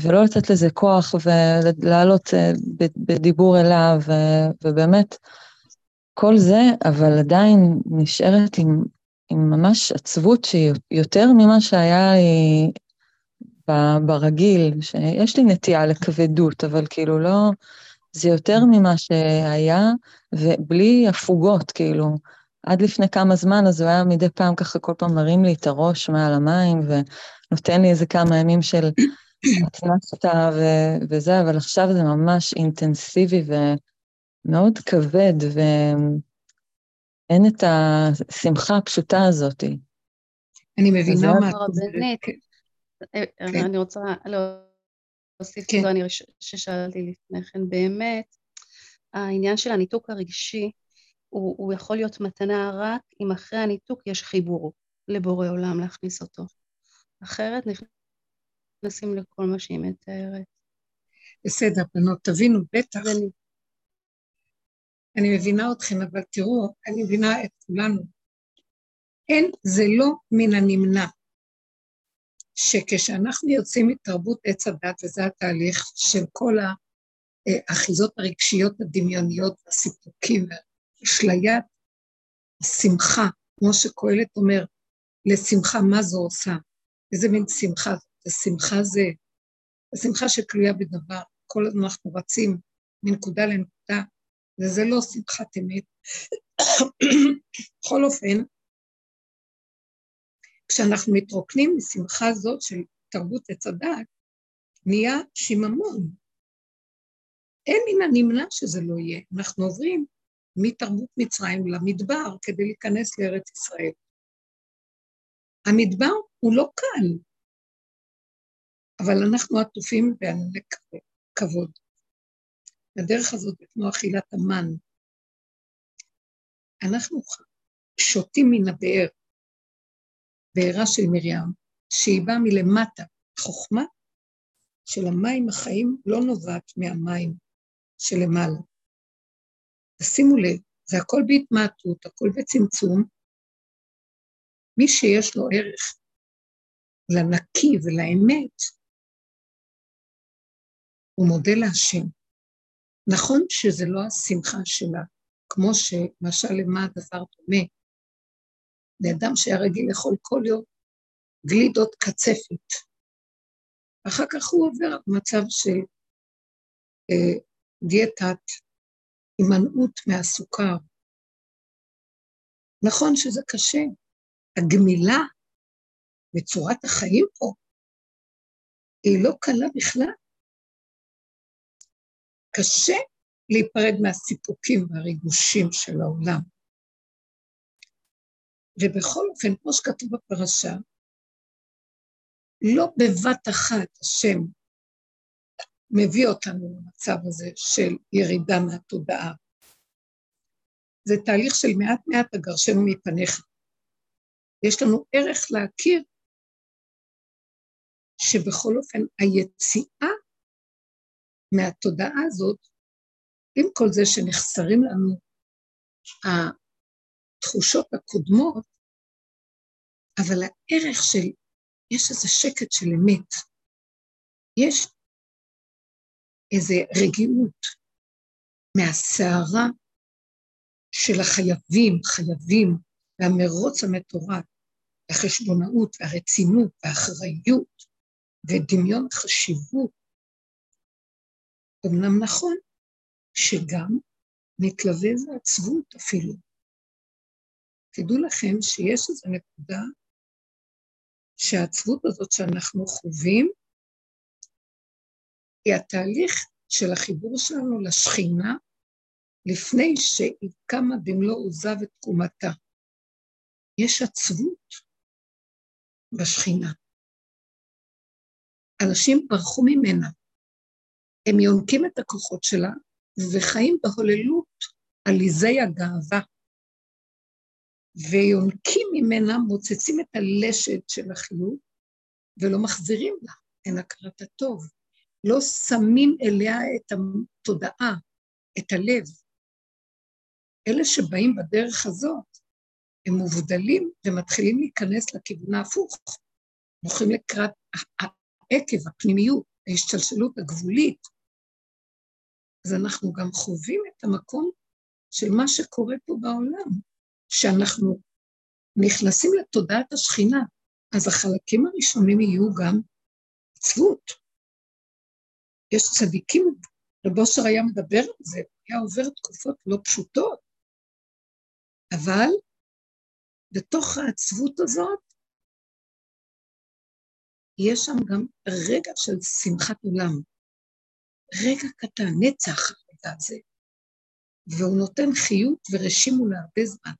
ולא לתת לזה כוח ולעלות אה, בדיבור אליו, ו, ובאמת, כל זה, אבל עדיין נשארת עם, עם ממש עצבות שהיא יותר ממה שהיה לי ברגיל, שיש לי נטייה לכבדות, אבל כאילו לא, זה יותר ממה שהיה, ובלי הפוגות, כאילו. עד לפני כמה זמן, אז הוא היה מדי פעם ככה כל פעם מרים לי את הראש מעל המים, ונותן לי איזה כמה ימים של אתנחתא ו- וזה, אבל עכשיו זה ממש אינטנסיבי ומאוד כבד, ואין את השמחה הפשוטה הזאת. אני מבינה מה את אומרת. אה, כן. אני רוצה להוסיף, כן. אני ששאלתי לפני כן, באמת, העניין של הניתוק הרגשי, הוא, הוא יכול להיות מתנה רק אם אחרי הניתוק יש חיבור לבורא עולם להכניס אותו. אחרת נכנסים לכל מה שהיא מתארת. בסדר, בנות, תבינו, בטח. אני מבינה אתכם, אבל תראו, אני מבינה את כולנו. אין, זה לא מן הנמנע שכשאנחנו יוצאים מתרבות עץ הדת, וזה התהליך של כל האחיזות הרגשיות הדמיוניות, הסיפוקים, אשליית השמחה, כמו שקהלת אומר, לשמחה מה זו עושה? איזה מין שמחה זאת? השמחה זה, השמחה שתלויה בדבר, כל הזמן אנחנו רצים מנקודה לנקודה, וזה לא שמחת אמת. בכל אופן, כשאנחנו מתרוקנים משמחה זאת של תרבות עץ הדת, נהיה שיממון. אין מן הנמנע שזה לא יהיה. אנחנו עוברים מתרבות מצרים למדבר כדי להיכנס לארץ ישראל. המדבר הוא לא קל, אבל אנחנו עטופים בענני כבוד. הדרך הזאת זה כמו אכילת המן. אנחנו שותים מן הבאר, בארה של מרים, שהיא באה מלמטה. חוכמה של המים החיים לא נובעת מהמים שלמעלה. תשימו לב, זה הכל בהתמעטות, הכל בצמצום. מי שיש לו ערך לנקי ולאמת, הוא מודה להשם. נכון שזה לא השמחה שלה, כמו שמשל למה הדבר דומה, לאדם שהיה רגיל לאכול כל יום גלידות קצפת. אחר כך הוא עובר מצב של אה, דיאטת הימנעות מהסוכר. נכון שזה קשה, הגמילה וצורת החיים פה היא לא קלה בכלל. קשה להיפרד מהסיפוקים והריגושים של העולם. ובכל אופן, כמו שכתוב בפרשה, לא בבת אחת השם מביא אותנו למצב הזה של ירידה מהתודעה. זה תהליך של מעט מעט הגרשנו מפניך. יש לנו ערך להכיר שבכל אופן היציאה מהתודעה הזאת עם כל זה שנחסרים לנו התחושות הקודמות, אבל הערך של, יש איזה שקט של אמת. יש איזה רגיעות מהסערה של החייבים, חייבים, והמרוץ המטורף, החשבונאות והרצינות והאחריות ודמיון החשיבות. אמנם נכון שגם מתלווה איזו עצבות אפילו. תדעו לכם שיש איזו נקודה שהעצבות הזאת שאנחנו חווים, היא התהליך של החיבור שלנו לשכינה לפני שהיא קמה במלוא עוזה ותקומתה. יש עצבות בשכינה. אנשים ברחו ממנה. הם יונקים את הכוחות שלה וחיים בהוללות עליזי הגאווה. ויונקים ממנה, מוצצים את הלשת של החיוב ולא מחזירים לה, אין הכרת הטוב. לא שמים אליה את התודעה, את הלב. אלה שבאים בדרך הזאת, הם מובדלים ומתחילים להיכנס לכיוון ההפוך. הולכים לקראת העקב, הפנימיות, ההשתלשלות הגבולית. אז אנחנו גם חווים את המקום של מה שקורה פה בעולם, שאנחנו נכנסים לתודעת השכינה, אז החלקים הראשונים יהיו גם עצבות. יש צדיקים, רב אושר היה מדבר על זה, היה עובר תקופות לא פשוטות, אבל בתוך העצבות הזאת, יש שם גם רגע של שמחת עולם. רגע קטן, נצח הרגע הזה. והוא נותן חיות ורשימו להרבה זמן.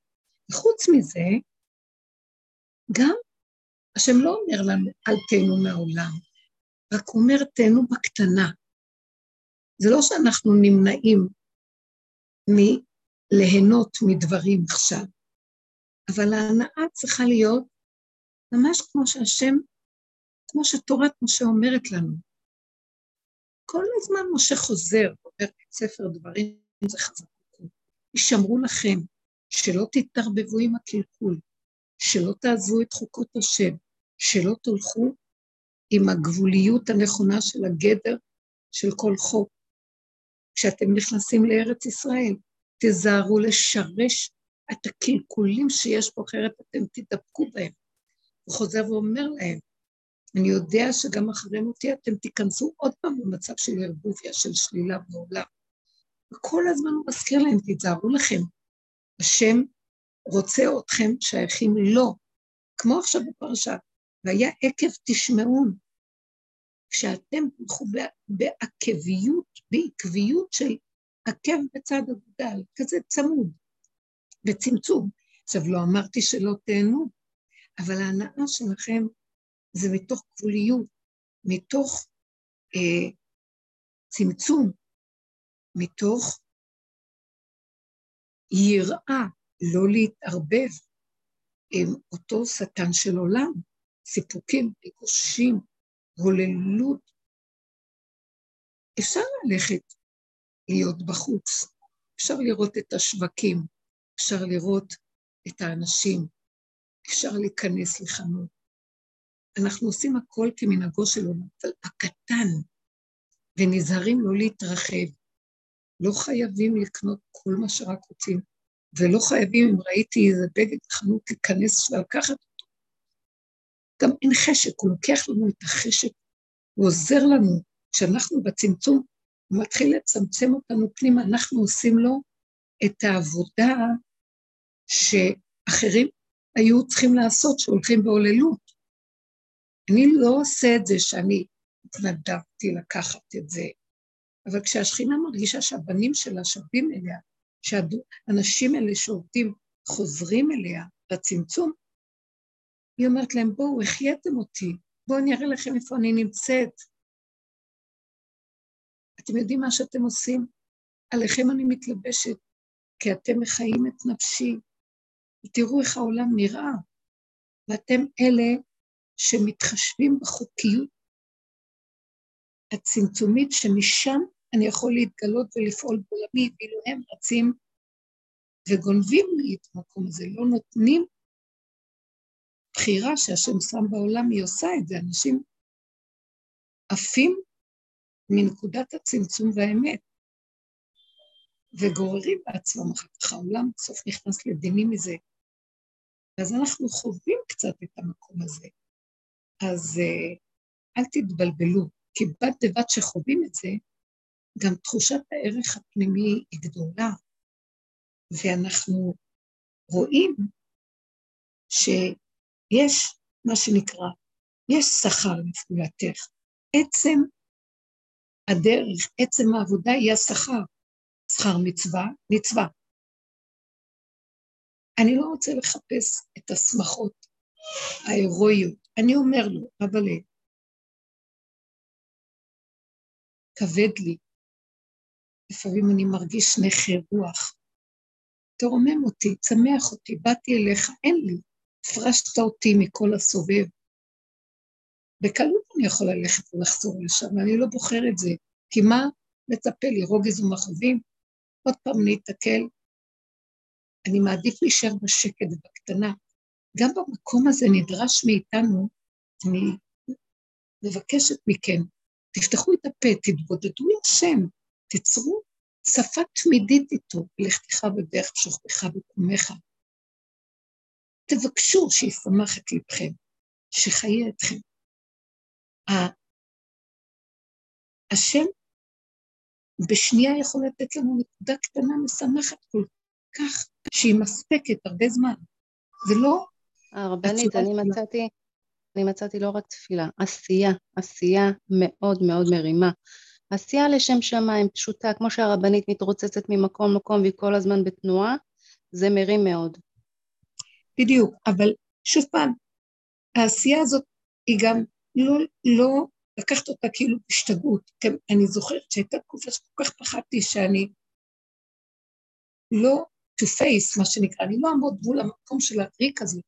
וחוץ מזה, גם השם לא אומר לנו, אל תהנו מהעולם, רק אומר, תהנו בקטנה. זה לא שאנחנו נמנעים מליהנות מדברים עכשיו, אבל ההנאה צריכה להיות ממש כמו שהשם, כמו שתורת משה אומרת לנו. כל הזמן משה חוזר, אומר בספר דברים, זה חזק. ישמרו לכם, שלא תתערבבו עם הקלקול, שלא תעזבו את חוקות השם, שלא תלכו עם הגבוליות הנכונה של הגדר של כל חוק. כשאתם נכנסים לארץ ישראל, תזהרו לשרש את הקלקולים שיש פה, אחרת אתם תדבקו בהם. הוא חוזר ואומר להם, אני יודע שגם אחרי מותי אתם תיכנסו עוד פעם במצב של ערבוביה, של שלילה בעולם. וכל הזמן הוא מזכיר להם, תיזהרו לכם, השם רוצה אתכם שייכים לו, כמו עכשיו בפרשה, והיה עקב תשמעון. כשאתם תלכו בעקביות, בעקביות של עקב בצד אגודל, כזה צמוד, בצמצום. עכשיו, לא אמרתי שלא תהנו, אבל ההנאה שלכם זה מתוך גבוליות, מתוך אה, צמצום, מתוך יראה לא להתערבב עם אותו שטן של עולם, סיפוקים, ביקושים, הוללות. אפשר ללכת להיות בחוץ, אפשר לראות את השווקים, אפשר לראות את האנשים, אפשר להיכנס לחנות. אנחנו עושים הכל כמנהגו של עולם, אבל הקטן, ונזהרים לא להתרחב. לא חייבים לקנות כל מה שרק רוצים, ולא חייבים, אם ראיתי איזה בגד חנות, להיכנס ולקחת אותו. גם אין חשק, הוא לוקח לנו את החשק, הוא עוזר לנו. כשאנחנו בצמצום, הוא מתחיל לצמצם אותנו פנימה, אנחנו עושים לו את העבודה שאחרים היו צריכים לעשות, שהולכים בהוללות. אני לא עושה את זה שאני התנדבתי לקחת את זה, אבל כשהשכינה מרגישה שהבנים שלה שווים אליה, שהאנשים האלה שעובדים חוזרים אליה לצמצום, היא אומרת להם, בואו, החייתם אותי, בואו אני אראה לכם איפה אני נמצאת. אתם יודעים מה שאתם עושים? עליכם אני מתלבשת, כי אתם מחיים את נפשי. ותראו איך העולם נראה. ואתם אלה שמתחשבים בחוקיות הצמצומית, שמשם אני יכול להתגלות ולפעול בעולמי, ואילו הם רצים וגונבים לי את המקום הזה, לא נותנים בחירה שהשם שם בעולם, היא עושה את זה. אנשים עפים מנקודת הצמצום והאמת, וגוררים בעצמם אחר כך. העולם בסוף נכנס לדינים מזה. אז אנחנו חווים קצת את המקום הזה. אז uh, אל תתבלבלו, כי בד בבד שחווים את זה, גם תחושת הערך הפנימי היא גדולה, ואנחנו רואים שיש מה שנקרא, יש שכר לפעולתך. עצם הדרך, עצם העבודה היא השכר. שכר מצווה, מצווה. אני לא רוצה לחפש את השמחות ההירואיות. אני אומר לו, אבל כבד לי. לפעמים אני מרגיש נכה רוח. תרומם אותי, צמח אותי, באתי אליך, אין לי. הפרשת אותי מכל הסובב. בקלות אני יכולה ללכת ולחזור לשם, אני לא בוחר את זה. כי מה מצפה לי, רוגז ומכאובים? עוד פעם להיתקל. אני מעדיף להישאר בשקט ובקטנה. גם במקום הזה נדרש מאיתנו, אני מבקשת מכם, תפתחו את הפה, תתבודדו להשם, תצרו שפה תמידית איתו, לכתך בדרך שוכבך וקומך. תבקשו שישמח את לבכם, שיחיה אתכם. השם בשנייה יכול לתת לנו נקודה קטנה משמחת כל כך, שהיא מספקת הרבה זמן. זה לא... הרבנית, אני מצאתי, אני מצאתי לא רק תפילה, עשייה, עשייה מאוד מאוד מרימה. עשייה לשם שמיים פשוטה, כמו שהרבנית מתרוצצת ממקום למקום והיא כל הזמן בתנועה, זה מרים מאוד. בדיוק, אבל שוב פעם, העשייה הזאת היא גם לא, לא לקחת אותה כאילו בהשתגעות. אני זוכרת שהייתה תקופה שכל כך פחדתי שאני לא to face, מה שנקרא, אני לא אעמוד מול המקום של הריק הזה,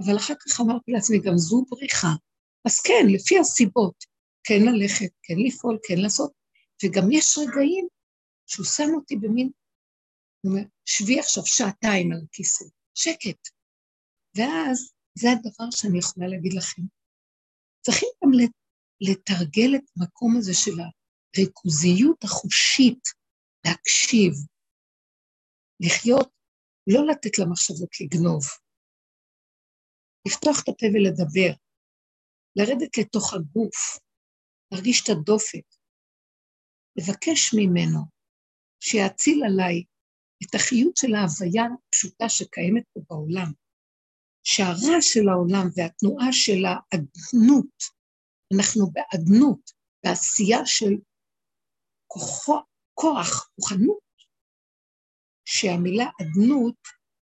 אבל אחר כך אמרתי לעצמי, גם זו בריחה. אז כן, לפי הסיבות, כן ללכת, כן לפעול, כן לעשות, וגם יש רגעים שהוא שם אותי במין, הוא אומר, שבי עכשיו שעתיים על הכיסא, שקט. ואז זה הדבר שאני יכולה להגיד לכם. צריכים גם לתרגל את המקום הזה של הריכוזיות החושית, להקשיב, לחיות, לא לתת למחשבות לגנוב, לפתוח את הפה ולדבר, לרדת לתוך הגוף, להרגיש את הדופק, לבקש ממנו שיאציל עליי את החיות של ההוויה הפשוטה שקיימת פה בעולם, שהרע של העולם והתנועה של האדנות, אנחנו באדנות, בעשייה של כוחו, כוח, כוחנות, שהמילה אדנות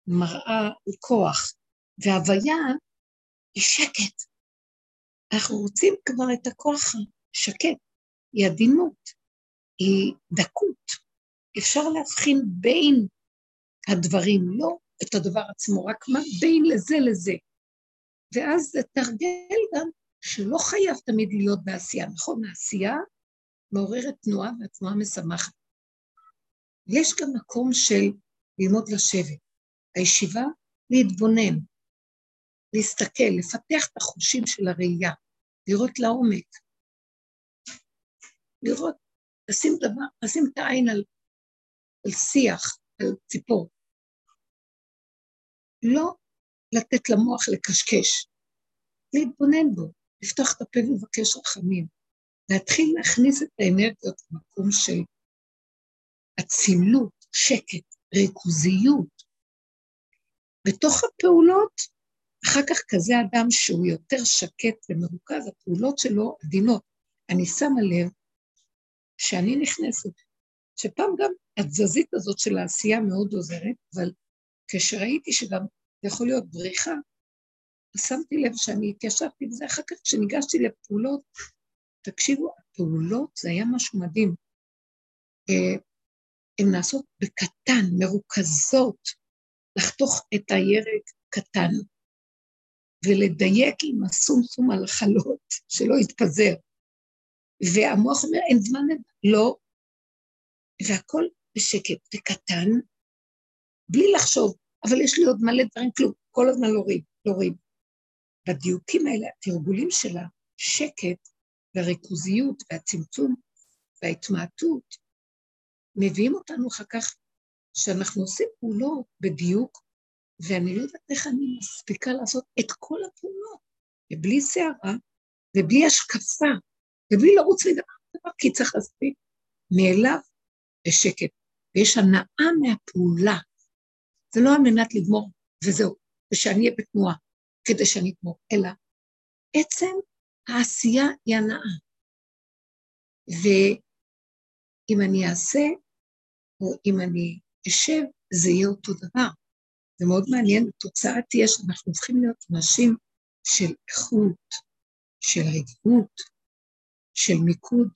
מראה כוח, והוויה היא שקט. אנחנו רוצים כבר את הכוח השקט, היא עדינות, היא דקות. אפשר להבחין בין הדברים, לא את הדבר עצמו, רק מה בין לזה לזה. ואז לתרגל גם שלא חייב תמיד להיות בעשייה, נכון? העשייה מעוררת תנועה והתנועה משמחת. יש גם מקום של ללמוד לשבת. הישיבה, להתבונן, להסתכל, לפתח את החושים של הראייה, לראות לעומק, לראות, לשים דבר, לשים את העין על, על שיח, על ציפור. לא לתת למוח לקשקש, להתבונן בו, לפתוח את הפה ולבקש רחמים, להתחיל להכניס את האנרגיות למקום של אצילות, שקט, ריכוזיות. בתוך הפעולות, אחר כך כזה אדם שהוא יותר שקט ומרוכז, הפעולות שלו עדינות. אני שמה לב שאני נכנסת, שפעם גם התזזית הזאת של העשייה מאוד עוזרת, אבל כשראיתי שגם זה יכול להיות בריחה, שמתי לב שאני התיישבתי בזה, אחר כך כשניגשתי לפעולות, תקשיבו, הפעולות זה היה משהו מדהים. אה, הן נעשות בקטן, מרוכזות, לחתוך את הירק קטן, ולדייק עם הסומסום על החלות, שלא יתפזר. והמוח אומר, אין זמן, לא, והכל בשקט וקטן, בלי לחשוב, אבל יש לי עוד מלא דברים, כלום, כל הזמן להוריד, להוריד. בדיוקים האלה, התרגולים של השקט והריכוזיות והצמצום וההתמעטות, מביאים אותנו אחר כך שאנחנו עושים פעולות בדיוק, ואני לא יודעת איך אני מספיקה לעשות את כל הפעולות, ובלי סערה, ובלי השקפה, ובלי לרוץ לדבר דבר, כי צריך להספיק מאליו בשקט. ויש הנאה מהפעולה. זה לא על מנת לגמור וזהו, ושאני אהיה בתנועה כדי שאני אגמור, אלא עצם העשייה היא הנאה. ואם אני אעשה, או אם אני אשב, זה יהיה אותו דבר. זה מאוד מעניין, התוצאה תהיה שאנחנו צריכים להיות אנשים של איכות, של רגיעות, של מיקוד,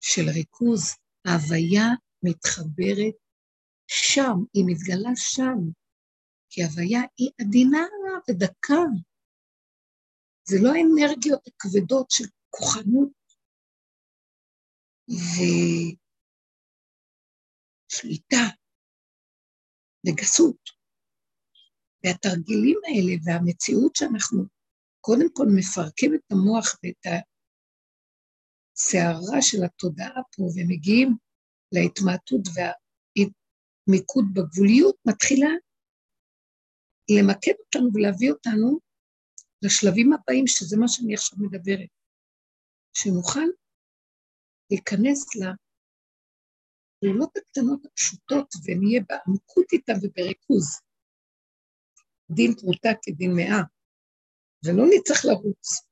של ריכוז. ההוויה מתחברת שם, היא מתגלה שם, כי הוויה היא עדינה ודקה. זה לא האנרגיות הכבדות של כוחנות ושליטה וגסות. והתרגילים האלה והמציאות שאנחנו קודם כל מפרקים את המוח ואת הסערה של התודעה פה ומגיעים להתמעטות והמיקוד בגבוליות, מתחילה למקד אותנו ולהביא אותנו לשלבים הבאים, שזה מה שאני עכשיו מדברת. שנוכל להיכנס לפעולות הקטנות הפשוטות ונהיה בעמקות איתן ובריכוז. דין פרוטה כדין מאה, ולא נצטרך לרוץ.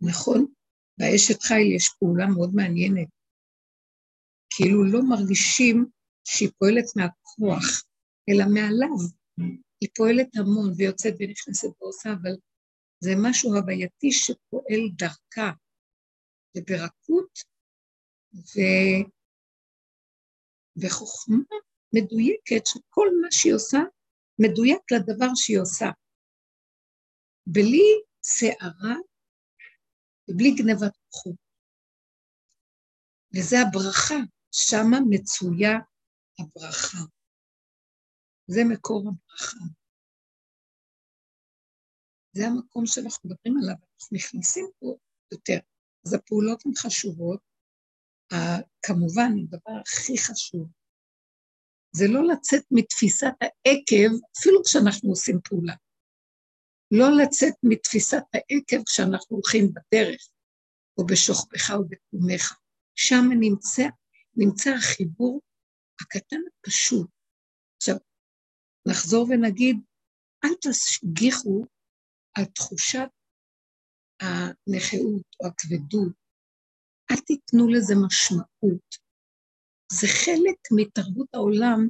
נכון, באשת חיל יש פעולה מאוד מעניינת. כאילו לא מרגישים שהיא פועלת מהכוח, אלא מעליו. היא פועלת המון ויוצאת ונכנסת ועושה, אבל זה משהו הווייתי שפועל דרכה, וברכות ו... וחוכמה מדויקת שכל מה שהיא עושה מדויק לדבר שהיא עושה. בלי שערה ובלי גנבת כוחות. וזה הברכה, שמה מצויה הברכה. זה מקור הברכה. זה המקום שאנחנו מדברים עליו, אנחנו נכנסים פה יותר. אז הפעולות הן חשובות. כמובן, הדבר הכי חשוב זה לא לצאת מתפיסת העקב, אפילו כשאנחנו עושים פעולה. לא לצאת מתפיסת העקב כשאנחנו הולכים בדרך, או בשוכבך או בתחומך. שם נמצא, נמצא החיבור הקטן הפשוט. עכשיו, נחזור ונגיד, אל תשגיחו על תחושת הנכאות או הכבדות, אל תיתנו לזה משמעות. זה חלק מתרבות העולם,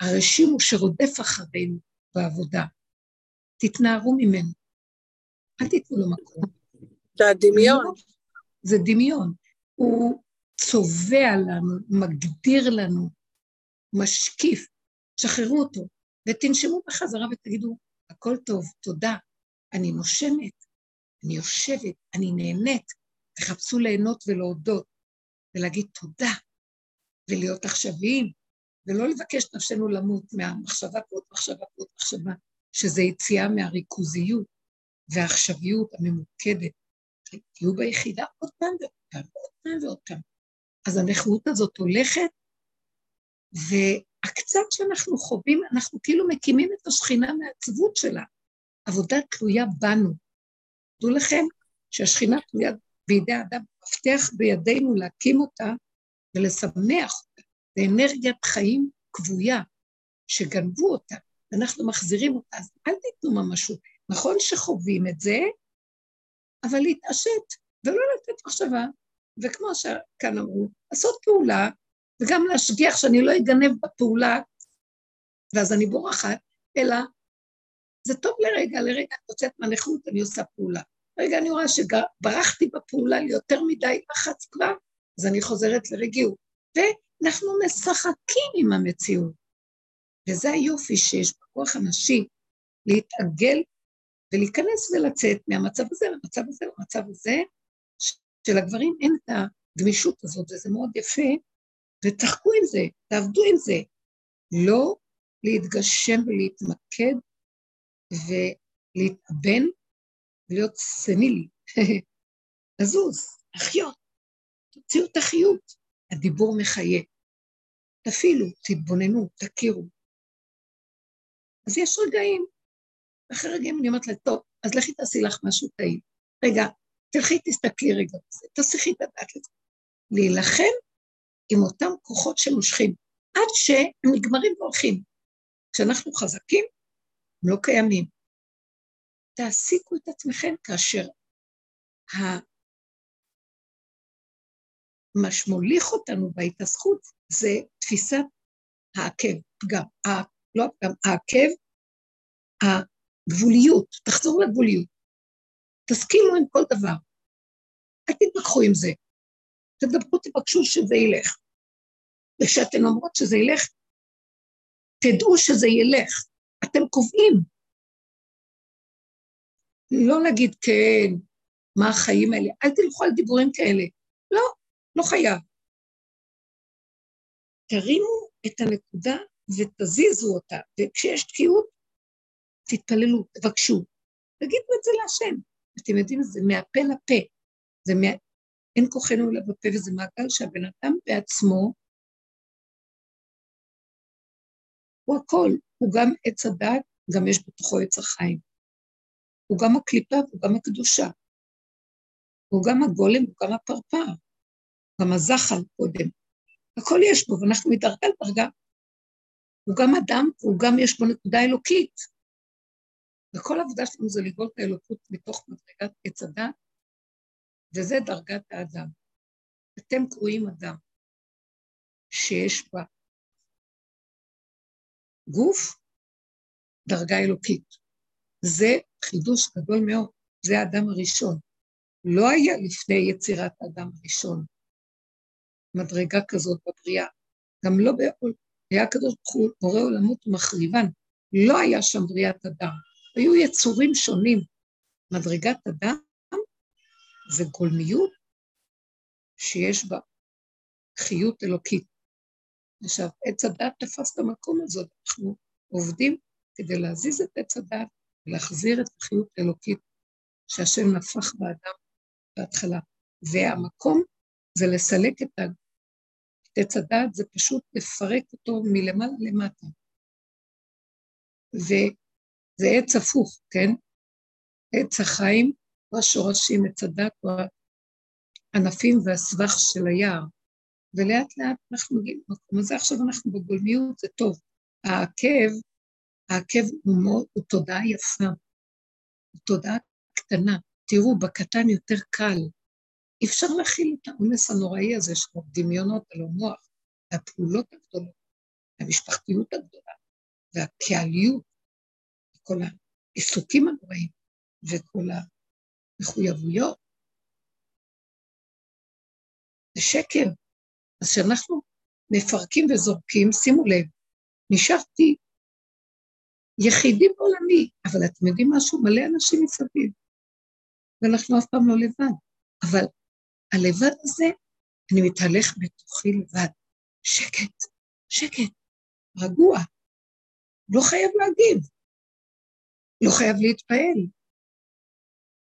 הרשימו שרודף אחרינו בעבודה. תתנערו ממנו. אל תיתנו לו מקום. זה הדמיון. זה דמיון. הוא צובע לנו, מגדיר לנו, משקיף. שחררו אותו, ותנשמו בחזרה ותגידו, הכל טוב, תודה, אני נושמת, אני יושבת, אני נהנית. תחפשו ליהנות ולהודות, ולהגיד תודה, ולהיות עכשוויים, ולא לבקש נפשנו למות מהמחשבה פה, מחשבה פה, מחשבה, שזה יציאה מהריכוזיות והעכשוויות הממוקדת. תהיו ביחידה עוד פעם ועוד פעם ועוד פעם ועוד פעם. אז הנכונות הזאת הולכת, והקצת שאנחנו חווים, אנחנו כאילו מקימים את השכינה מהעצבות שלה. עבודה תלויה בנו. דעו לכם שהשכינה תלויה בידי האדם, מפתח בידינו להקים אותה ולשמח. זה אנרגיית חיים כבויה, שגנבו אותה, ואנחנו מחזירים אותה, אז אל תיתנו ממשות. נכון שחווים את זה, אבל להתעשת ולא לתת מחשבה, וכמו שכאן אמרו, לעשות פעולה, וגם להשגיח שאני לא אגנב בפעולה, ואז אני בורחת, אלא זה טוב לרגע, לרגע אני יוצאת מהנכות, אני עושה פעולה. רגע, אני רואה שברחתי בפעולה ליותר מדי לחץ כבר, אז אני חוזרת לרגיעות. ואנחנו משחקים עם המציאות. וזה היופי שיש בכוח הנשי, להתעגל ולהיכנס ולצאת מהמצב הזה למצב הזה למצב הזה, שלגברים אין את הגמישות הזאת, וזה מאוד יפה, ותחכו עם זה, תעבדו עם זה. לא להתגשם ולהתמקד ולהתאבן ולהיות סנילי, לזוז, לחיות, תוציאו את החיות. הדיבור מחיה. תפעילו, תתבוננו, תכירו. אז יש רגעים, אחרי רגעים אני אומרת לה, טוב, אז לכי תעשי לך משהו טעים. רגע, תלכי, תסתכלי רגע בזה, תסיכי את הדעת לזה. להילחם עם אותם כוחות שמושכים, עד שהם נגמרים והולכים. כשאנחנו חזקים, הם לא קיימים. תעסיקו את עצמכם כאשר מה שמוליך אותנו בהתעסקות זה תפיסת העקב, פגם, לא הפגם, העקב, הגבוליות, תחזור לגבוליות. תסכימו עם כל דבר. אל תתווכחו עם זה. תדברו, תבקשו שזה ילך. וכשאתן אומרות שזה ילך, תדעו שזה ילך. אתם קובעים. לא להגיד כן, מה החיים האלה, אל תלכו על דיבורים כאלה. לא, לא חייב. תרימו את הנקודה ותזיזו אותה, וכשיש תקיעות, תתפללו, תבקשו. תגידו את זה להשם. אתם יודעים, זה מהפה לפה. זה מה... אין כוחנו אלא בפה, וזה מעגל שהבן אדם בעצמו הוא הכל, הוא גם עץ הדת, גם יש בתוכו עץ החיים. הוא גם הקליפה והוא גם הקדושה. הוא גם הגולם, הוא גם הפרפר, גם הזחל קודם. הכל יש בו, ואנחנו מדרגה לדרגה. הוא גם אדם, והוא גם יש בו נקודה אלוקית. וכל העבודה שלנו זה לגאול את האלוקות מתוך מדרגת עץ הדת, וזה דרגת האדם. אתם קרואים אדם שיש בה גוף, דרגה אלוקית. זה חידוש גדול מאוד, זה האדם הראשון. לא היה לפני יצירת האדם הראשון מדרגה כזאת בבריאה. גם לא בעול, היה הקדוש ברוך הוא בורא עולמות ומחריבן. לא היה שם בריאת אדם. היו יצורים שונים. מדרגת אדם זה גולמיות שיש בה חיות אלוקית. עכשיו, עץ הדת תפס את המקום הזה, אנחנו עובדים כדי להזיז את עץ הדת ולהחזיר את החיות האלוקית שהשם נפח באדם בהתחלה. והמקום זה לסלק את עץ הדת, זה פשוט לפרק אותו מלמעלה למטה. וזה עץ הפוך, כן? עץ החיים או השורשים, עץ הדת או הענפים והסבך של היער. ולאט לאט אנחנו מגיעים למקום הזה, עכשיו אנחנו בגולמיות, זה טוב. העקב, העקב הוא, מאוד, הוא תודעה יפה, הוא תודעה קטנה. תראו, בקטן יותר קל. אי אפשר להכיל את העומס הנוראי הזה של הדמיונות על המוח, והפעולות הגדולות, והמשפחתיות הגדולה, והקהליות, וכל העיסוקים הנוראים, וכל המחויבויות. זה שקר. אז כשאנחנו מפרקים וזורקים, שימו לב, נשארתי יחידי בעולמי, אבל אתם יודעים משהו? מלא אנשים מסביב, ואנחנו אף פעם לא לבד. אבל הלבד הזה, אני מתהלך בתוכי לבד. שקט, שקט, רגוע. לא חייב להגיב, לא חייב להתפעל.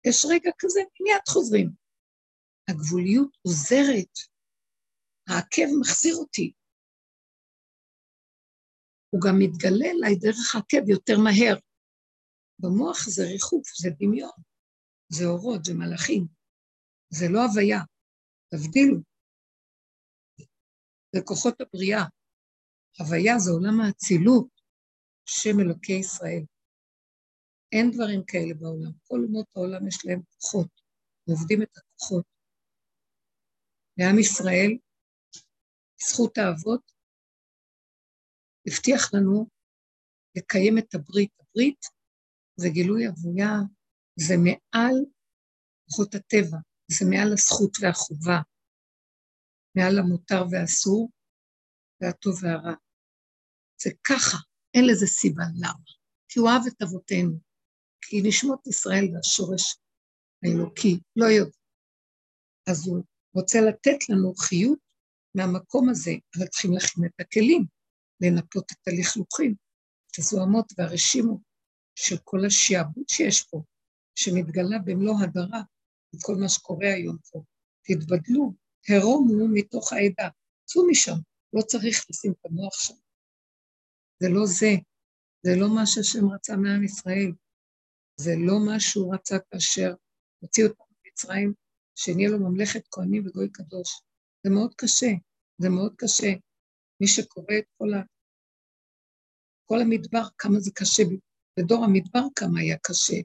יש רגע כזה, מיד חוזרים. הגבוליות עוזרת, העקב מחזיר אותי. הוא גם מתגלה אליי דרך העקב יותר מהר. במוח זה ריחוף, זה דמיון, זה אורות, זה מלאכים, זה לא הוויה, תבדילו. זה כוחות הבריאה. הוויה זה עולם האצילות, שם אלוקי ישראל. אין דברים כאלה בעולם. כל אומות העולם יש להם כוחות, עובדים את הכוחות. לעם ישראל זכות האבות, הבטיח לנו לקיים את הברית. הברית זה גילוי אבויה, זה מעל כוחות הטבע, זה מעל הזכות והחובה, מעל המותר והאסור, והטוב והרע. זה ככה, אין לזה סיבה למה. כי הוא אהב את אבותינו, כי נשמות ישראל והשורש האלוקי, לא יודע. אז הוא רוצה לתת לנו חיות מהמקום הזה, אבל צריכים להכין את הכלים, לנפות את הלכלוכים, את הזוהמות והרשימות של כל השעבוד שיש פה, שמתגלה במלוא הדרה, וכל מה שקורה היום פה. תתבדלו, הרומו מתוך העדה, צאו משם, לא צריך לשים את המוח שם. זה לא זה, זה לא מה שהשם רצה מעם ישראל, זה לא מה שהוא רצה כאשר הוציא אותנו ממצרים, שנהיה לו ממלכת כהנים וגוי קדוש. זה מאוד קשה, זה מאוד קשה. מי שקורא את כל, ה... כל המדבר, כמה זה קשה, בדור המדבר כמה היה קשה.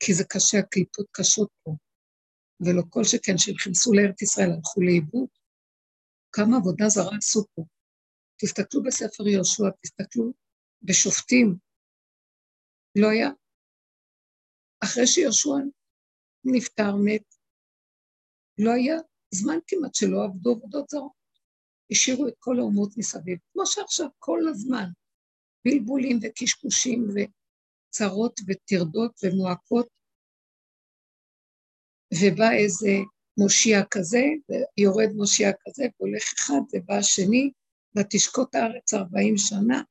כי זה קשה, הקליפות קשות פה. ולא כל שכן שנכנסו לארץ ישראל, הלכו לאיבוד. כמה עבודה זרה עשו פה. תסתכלו בספר יהושע, תסתכלו בשופטים. לא היה. אחרי שיהושע נפטר, מת, לא היה זמן כמעט שלא עבדו עבודות זרות. השאירו את כל האומות מסביב, כמו שעכשיו כל הזמן, בלבולים וקשקושים וצרות וטרדות ומועקות, ובא איזה מושיע כזה, ויורד מושיע כזה, והולך אחד, ובא השני, ותשקוט הארץ ארבעים שנה.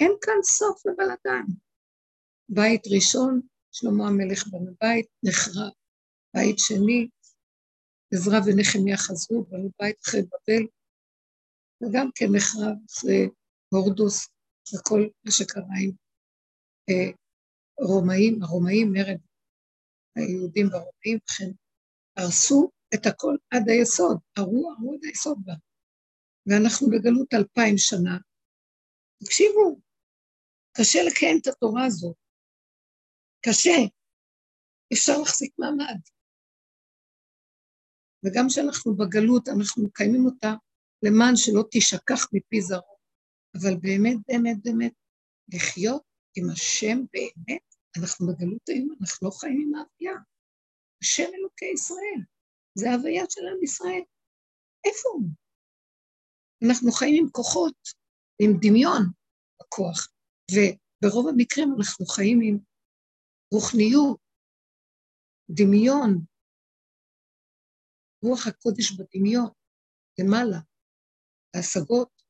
אין כאן סוף לבלאגן. בית ראשון, שלמה המלך בנה בית, נחרב. בית שני, עזרא ונחמיה חזרו, בנו בית אחרי בבל, וגם כן נחרב אחרי הורדוס וכל מה שקרה עם רומאים, הרומאים, מרד היהודים והרומאים, וכן הרסו את הכל עד היסוד, הרו, הרו עד היסוד בה. ואנחנו בגלות אלפיים שנה. תקשיבו, קשה לקיים את התורה הזאת. קשה. אפשר להחזיק מעמד. וגם כשאנחנו בגלות, אנחנו מקיימים אותה למען שלא תשכח מפי זרעו. אבל באמת, באמת, באמת, לחיות עם השם באמת, אנחנו בגלות היום, אנחנו לא חיים עם ההוויה. השם אלוקי ישראל, זה ההוויה של עם ישראל. איפה הוא? אנחנו חיים עם כוחות, עם דמיון בכוח, וברוב המקרים אנחנו חיים עם רוחניות, דמיון, רוח הקודש בדמיון, למעלה, ההשגות,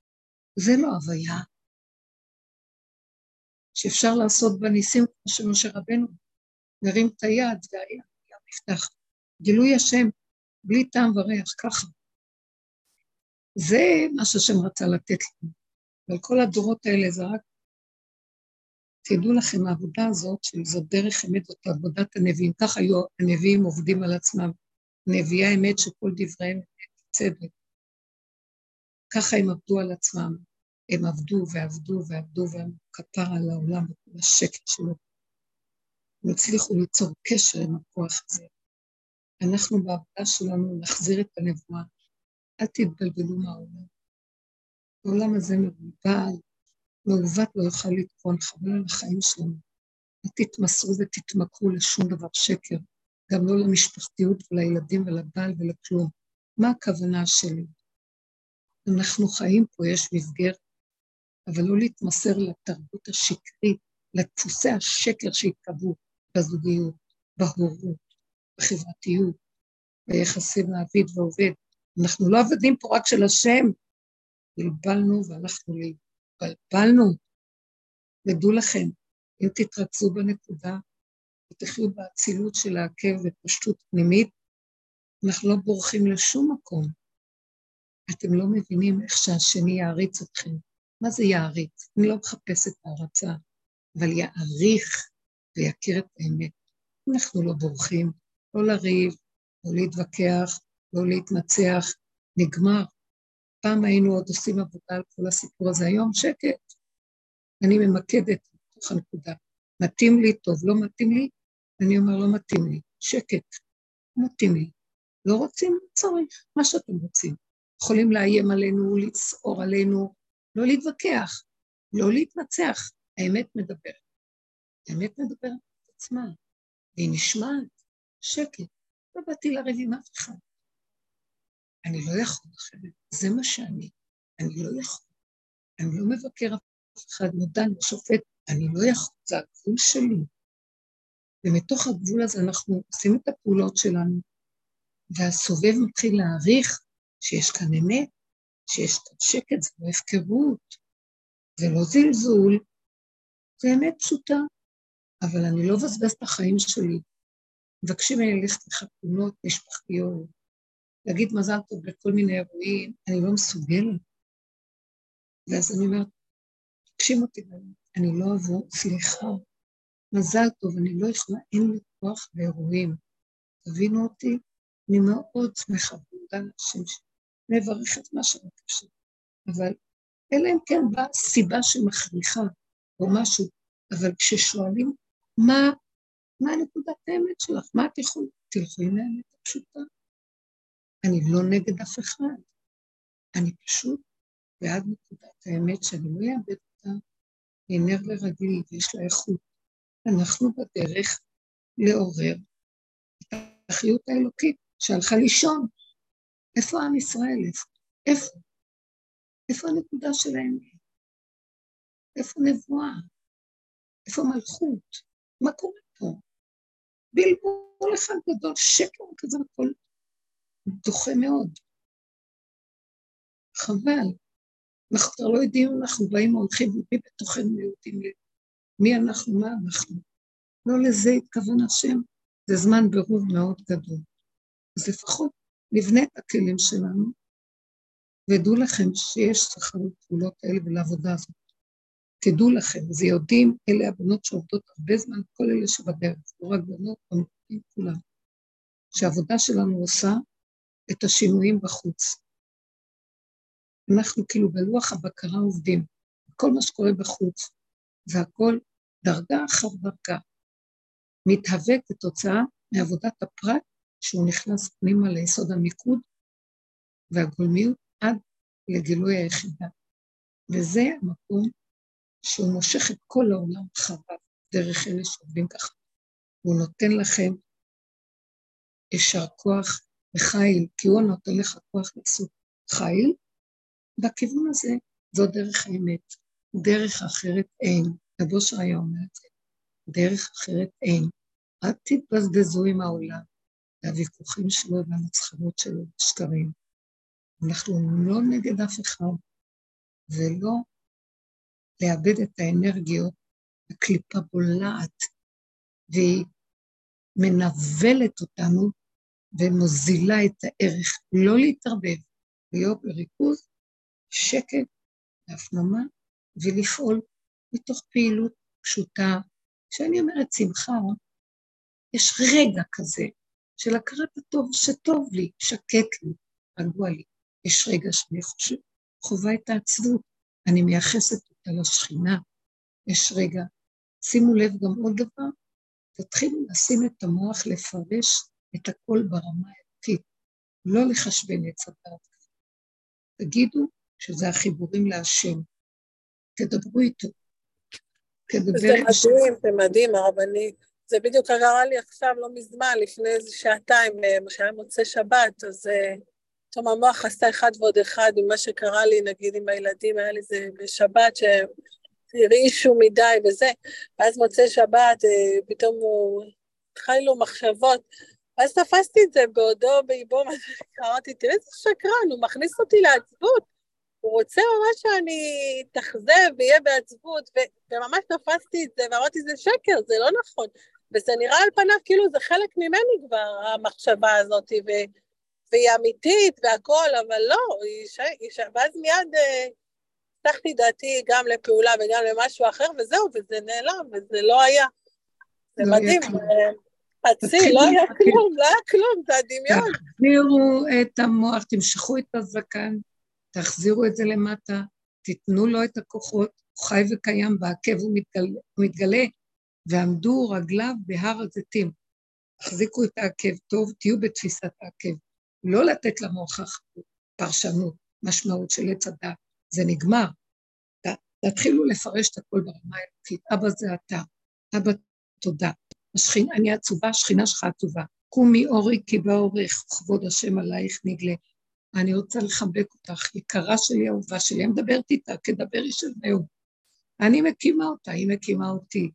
זה לא הוויה שאפשר לעשות בה ניסים כמו שמשה רבנו מרים את היד והים נפתח. גילוי השם בלי טעם וריח, ככה. זה מה שהשם רצה לתת לנו. אבל כל הדורות האלה זה רק... תדעו לכם, העבודה הזאת, שזאת דרך אמת, זאת עבודת הנביאים. ככה היו הנביאים עובדים על עצמם. נביאי האמת שכל דבריהם צדק. ככה הם עבדו על עצמם. הם עבדו ועבדו ועבדו וכפר על העולם וכל השקט שלו. הם הצליחו ליצור קשר עם הכוח הזה. אנחנו בעבודה שלנו נחזיר את הנבואה. אל תתבלבלו מהעולם. העולם הזה מבולבל, מעוות לא יוכל לתקון, חבל על החיים שלנו. אל תתמסרו ותתמכרו לשום דבר שקר. גם לא למשפחתיות ולילדים ולבעל ולכלום. מה הכוונה שלי? אנחנו חיים פה, יש מסגרת, אבל לא להתמסר לתרבות השקרית, לדפוסי השקר שהתקבעו בזוגיות, בהורות, בחברתיות, ביחסים מעביד ועובד. אנחנו לא עבדים פה רק של השם, בלבלנו והלכנו להתבלבלנו. ודעו לכם, אם תתרכזו בנקודה, ותחיו באצילות של העקב ופשטות פנימית, אנחנו לא בורחים לשום מקום. אתם לא מבינים איך שהשני יעריץ אתכם. מה זה יעריץ? אני לא מחפשת הערצה, אבל יעריך ויכיר את האמת. אנחנו לא בורחים, לא לריב, לא להתווכח, לא להתנצח, נגמר. פעם היינו עוד עושים עבודה על כל הסיפור הזה, היום שקט. אני ממקדת בתוך הנקודה. מתאים לי, טוב, לא מתאים לי, אני אומר, לא מתאים לי, שקט, מתאים לי. לא רוצים, צריך, מה שאתם רוצים. יכולים לאיים עלינו, לצעור עלינו, לא להתווכח, לא להתנצח, האמת מדברת. האמת מדברת את עצמה, והיא נשמעת, שקט. לא באתי לריב עם אף אחד. אני לא יכול אחרת, זה מה שאני, אני לא יכול. אני לא מבקר אף אחד, מודע לשופט, אני לא יכול, זה הגבול שלי. ומתוך הגבול הזה אנחנו עושים את הפעולות שלנו, והסובב מתחיל להעריך שיש כאן אמת, שיש כאן שקט, זה לא הפקרות, זה לא זלזול, זה אמת פשוטה, אבל אני לא מבזבז את החיים שלי. מבקשים ממני ללכת לחתונות משפחתיות, להגיד מזל טוב לכל מיני אירועים, אני לא מסוגלת. ואז אני אומרת, תקשיב אותי, אני לא אבוא, סליחה, מזל טוב, אני לא יכולה, אין לי כוח באירועים. תבינו אותי, אני מאוד שמחה ומודה לאנשים שמברכת מה שאני חושבת, אבל אלא אם כן באה סיבה שמכריחה או משהו, אבל כששואלים מה, מה נקודת האמת שלך, מה את יכולה, תלכו עם האמת הפשוטה. אני לא נגד אף אחד, אני פשוט בעד נקודת האמת שאני לא אאבד אותה, היא נר לרגיל ויש לה איכות. אנחנו בדרך לעורר את החיות האלוקית שהלכה לישון. איפה עם ישראל? איפה? איפה? הנקודה של האמת? איפה נבואה? איפה מלכות? מה קורה פה? בלבול אחד גדול, שקר כזה הכל דוחה מאוד. חבל. אנחנו כבר לא יודעים אם אנחנו באים והולכים ומי בתוכנו יהודים מי אנחנו, מה אנחנו. לא לזה התכוון השם, זה זמן ברור מאוד גדול. אז לפחות נבנה את הכלים שלנו, ודעו לכם שיש שכר לפעולות האלה ולעבודה הזאת. תדעו לכם, זה יודעים, אלה הבנות שעובדות הרבה זמן, כל אלה שבדרך, לא רק בנות, במקרים כולם, שהעבודה שלנו עושה את השינויים בחוץ. אנחנו כאילו בלוח הבקרה עובדים, כל מה שקורה בחוץ, והכל דרגה אחר דרגה, מתהווה כתוצאה מעבודת הפרט שהוא נכנס פנימה ליסוד המיקוד והגולמיות עד לגילוי היחידה. וזה המקום שהוא מושך את כל העולם אחריו, דרך אלה שעובדים ככה. הוא נותן לכם יישר כוח וחיל, כי הוא נותן לך כוח לעשות חיל. בכיוון הזה זו דרך האמת, דרך אחרת אין. רבו שריה אומר את זה, דרך אחרת אין. אל תתבזבזו עם העולם, והוויכוחים שלו והנצחנות שלו, שקרים. אנחנו לא נגד אף אחד, ולא לאבד את האנרגיות, הקליפה בולעת, והיא מנוולת אותנו ומוזילה את הערך, לא להתערבב, להיות בריכוז, שקט, והפנמה, ולפעול מתוך פעילות פשוטה. כשאני אומרת שמחה, יש רגע כזה של הכרת הטוב, שטוב לי, שקט לי, רגוע לי. יש רגע שאני חושב, חווה את העצבות, אני מייחסת אותה לשכינה. יש רגע. שימו לב גם עוד דבר, תתחילו לשים את המוח לפרש את הכל ברמה הערכית, לא לחשבן עץ הדעת. תגידו שזה החיבורים להשם. תדברו איתו. תדבר זה מדהים, זה מדהים, הרבנית. זה בדיוק קרה לי עכשיו, לא מזמן, לפני איזה שעתיים, אה, שהיה מוצאי שבת, אז אה, המוח עשה אחד ועוד אחד ממה שקרה לי, נגיד עם הילדים, היה לי זה בשבת, שהרעישו מדי וזה, ואז מוצאי שבת, אה, פתאום הוא, התחילו מחשבות, ואז תפסתי את זה בעודו באיבו, קראתי, תראה איזה שקרן, הוא מכניס אותי לעצבות. הוא רוצה ממש שאני אתאכזב ואהיה בעצבות, וממש תפסתי את זה ואמרתי, זה שקר, זה לא נכון. וזה נראה על פניו כאילו זה חלק ממני כבר, המחשבה הזאת, ו... והיא אמיתית והכול, אבל לא, היא ש... היא ש... ואז מיד הבטחתי uh, דעתי גם לפעולה וגם למשהו אחר, וזהו, וזה נעלם, וזה לא היה. זה לא מדהים. חצי, לא היה כלום, לא היה כלום, זה הדמיון. תחזירו את המוח, תמשכו את הזקן, תחזירו את זה למטה, תיתנו לו את הכוחות, הוא חי וקיים בעקב הוא מתגלה, הוא מתגלה ועמדו רגליו בהר הזיתים. תחזיקו את העקב טוב, תהיו בתפיסת העקב. לא לתת למוח פרשנות, משמעות של עץ הדת, זה נגמר. תתחילו לפרש את הכל ברמה האלוקית. אבא זה אתה, אבא תודה. השכין, אני עצובה, השכינה שלך עצובה. קומי אורי כי באורך, כבוד השם עלייך נגלה. אני רוצה לחבק אותך, יקרה שלי, אהובה שלי, אני מדברת איתה, כדבר איש אל נאום. אני מקימה אותה, היא מקימה אותי.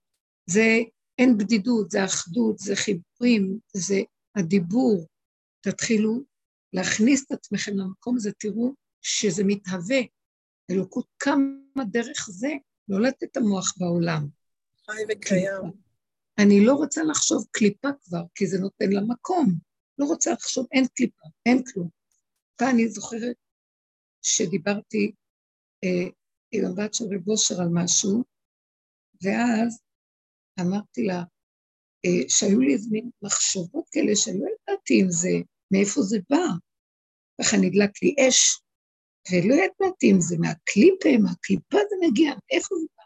זה אין בדידות, זה אחדות, זה חיבורים, זה הדיבור. תתחילו להכניס את עצמכם למקום הזה, תראו שזה מתהווה. אלוקות כמה דרך זה, לא לתת את המוח בעולם. חי וקיים. אני לא רוצה לחשוב קליפה כבר, כי זה נותן לה מקום. לא רוצה לחשוב, אין קליפה, אין כלום. ואני זוכרת שדיברתי אה, עם הבת של רב אושר על משהו, ואז אמרתי לה, אה, שהיו לי איזה מין מחשבות כאלה שלא ידעתי אם זה, מאיפה זה בא. ככה נדלק לי אש, ולא ידעתי אם זה מהקליפה, מהקליפה זה מגיע, מאיפה זה בא.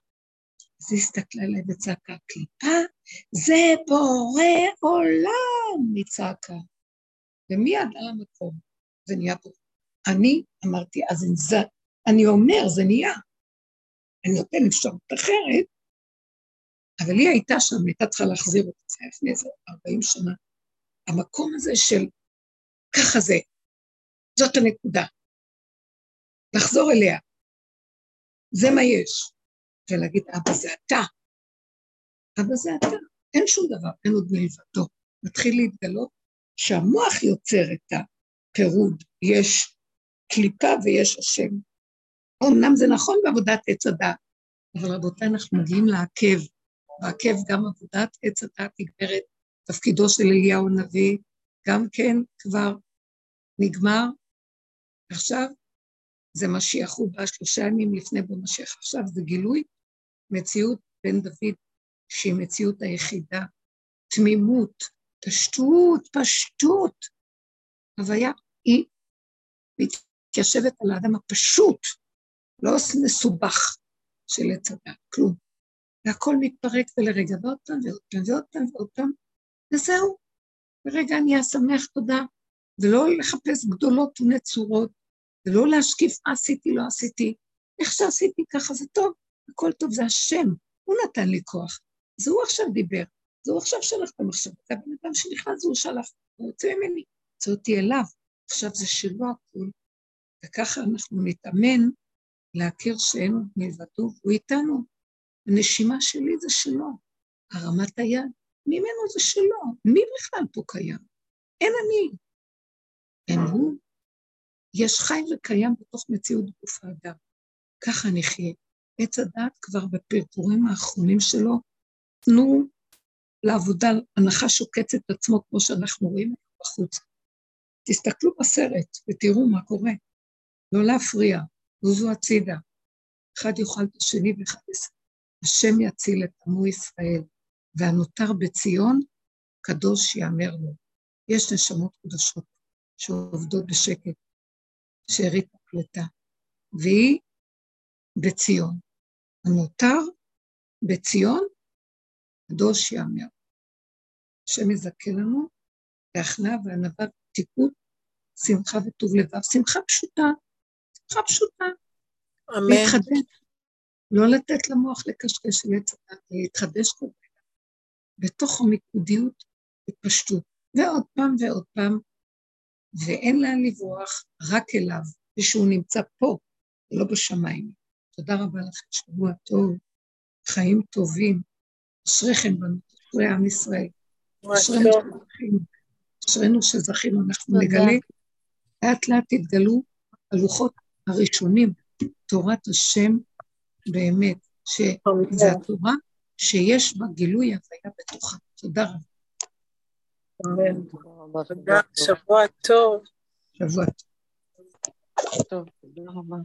אז היא הסתכלה עליי וצעקה, קליפה? זה בורא עולם! היא צעקה. ומיד על המקום זה נהיה פה. אני אמרתי, אז זה, אני אומר, זה נהיה. אני נותן אפשרות אחרת, אבל היא הייתה שם, הייתה צריכה להחזיר את זה לפני איזה 40 שנה. המקום הזה של ככה זה, זאת הנקודה. לחזור אליה. זה מה יש. ולהגיד, אבא זה אתה. אבא זה אתה. אין שום דבר, אין עוד מלבדו. מתחיל להתגלות שהמוח יוצר את הפירוד. יש קליפה ויש השם. אמנם זה נכון בעבודת עץ הדת, אבל רבותיי, אנחנו מגיעים לעקב, ועקב גם עבודת עץ הדת נגמרת, תפקידו של אליהו הנביא, גם כן כבר נגמר. עכשיו זה משיח, הוא בא שלושה ימים לפני בו משיח. עכשיו זה גילוי מציאות בן דוד, שהיא מציאות היחידה, תמימות, פשטות, פשטות. הוויה היא מתיישבת על האדם הפשוט, לא מסובך של עץ הדת, כלום. והכל מתפרק ולרגע, ועוד פעם ועוד פעם ועוד פעם ועוד פעם, וזהו. ורגע אני אהיה שמח תודה, ולא לחפש גדולות ונצורות, ולא להשקיף מה עשיתי, לא עשיתי. איך שעשיתי ככה זה טוב, הכל טוב, זה השם, הוא נתן לי כוח. אז הוא עכשיו דיבר, אז הוא עכשיו שלח את המחשב, זה הבן אדם שנכנס, הוא שלח, הוא רוצה ממני, זה אותי אליו, עכשיו זה שלו הכול, וככה אנחנו נתאמן להכיר שאין מלבדו, הוא איתנו. הנשימה שלי זה שלו, הרמת היד, ממנו זה שלו, מי בכלל פה קיים? אין אני. אין הוא. יש חי וקיים בתוך מציאות גוף האדם. ככה נחיה. עץ הדעת כבר בפרפורים האחרונים שלו, תנו לעבודה, הנחש עוקץ את עצמו כמו שאנחנו רואים בחוץ. תסתכלו בסרט ותראו מה קורה. לא להפריע, זוזו הצידה. אחד יאכל את השני ואחד יסתכל. השם יציל את עמו ישראל, והנותר בציון, קדוש יאמר לו. יש נשמות קדושות שעובדות בשקט, שארית הפלטה, והיא בציון. הנותר בציון, קדוש יאמר. השם יזכה לנו בהכנעה וענווה ותיקות, שמחה וטוב לבב, שמחה פשוטה, שמחה פשוטה. אמן. להתחדש, לא לתת למוח לקשקש להתחדש כל רגע, בתוך המיקודיות ופשטות, ועוד פעם ועוד פעם, ואין לאן לברוח, רק אליו, ושהוא נמצא פה, ולא בשמיים. תודה רבה לכם, שבוע טוב, חיים טובים, אשריכם בנו, אשרי עם ישראל. אשרינו שזכינו, אשרינו שזכינו, אנחנו נגלה, לאט לאט תתגלו הלוחות הראשונים, תורת השם באמת, שזה התורה שיש בה גילוי הוויה בתוכה. תודה רבה. תודה, שבוע טוב. שבוע טוב. טוב, תודה רבה.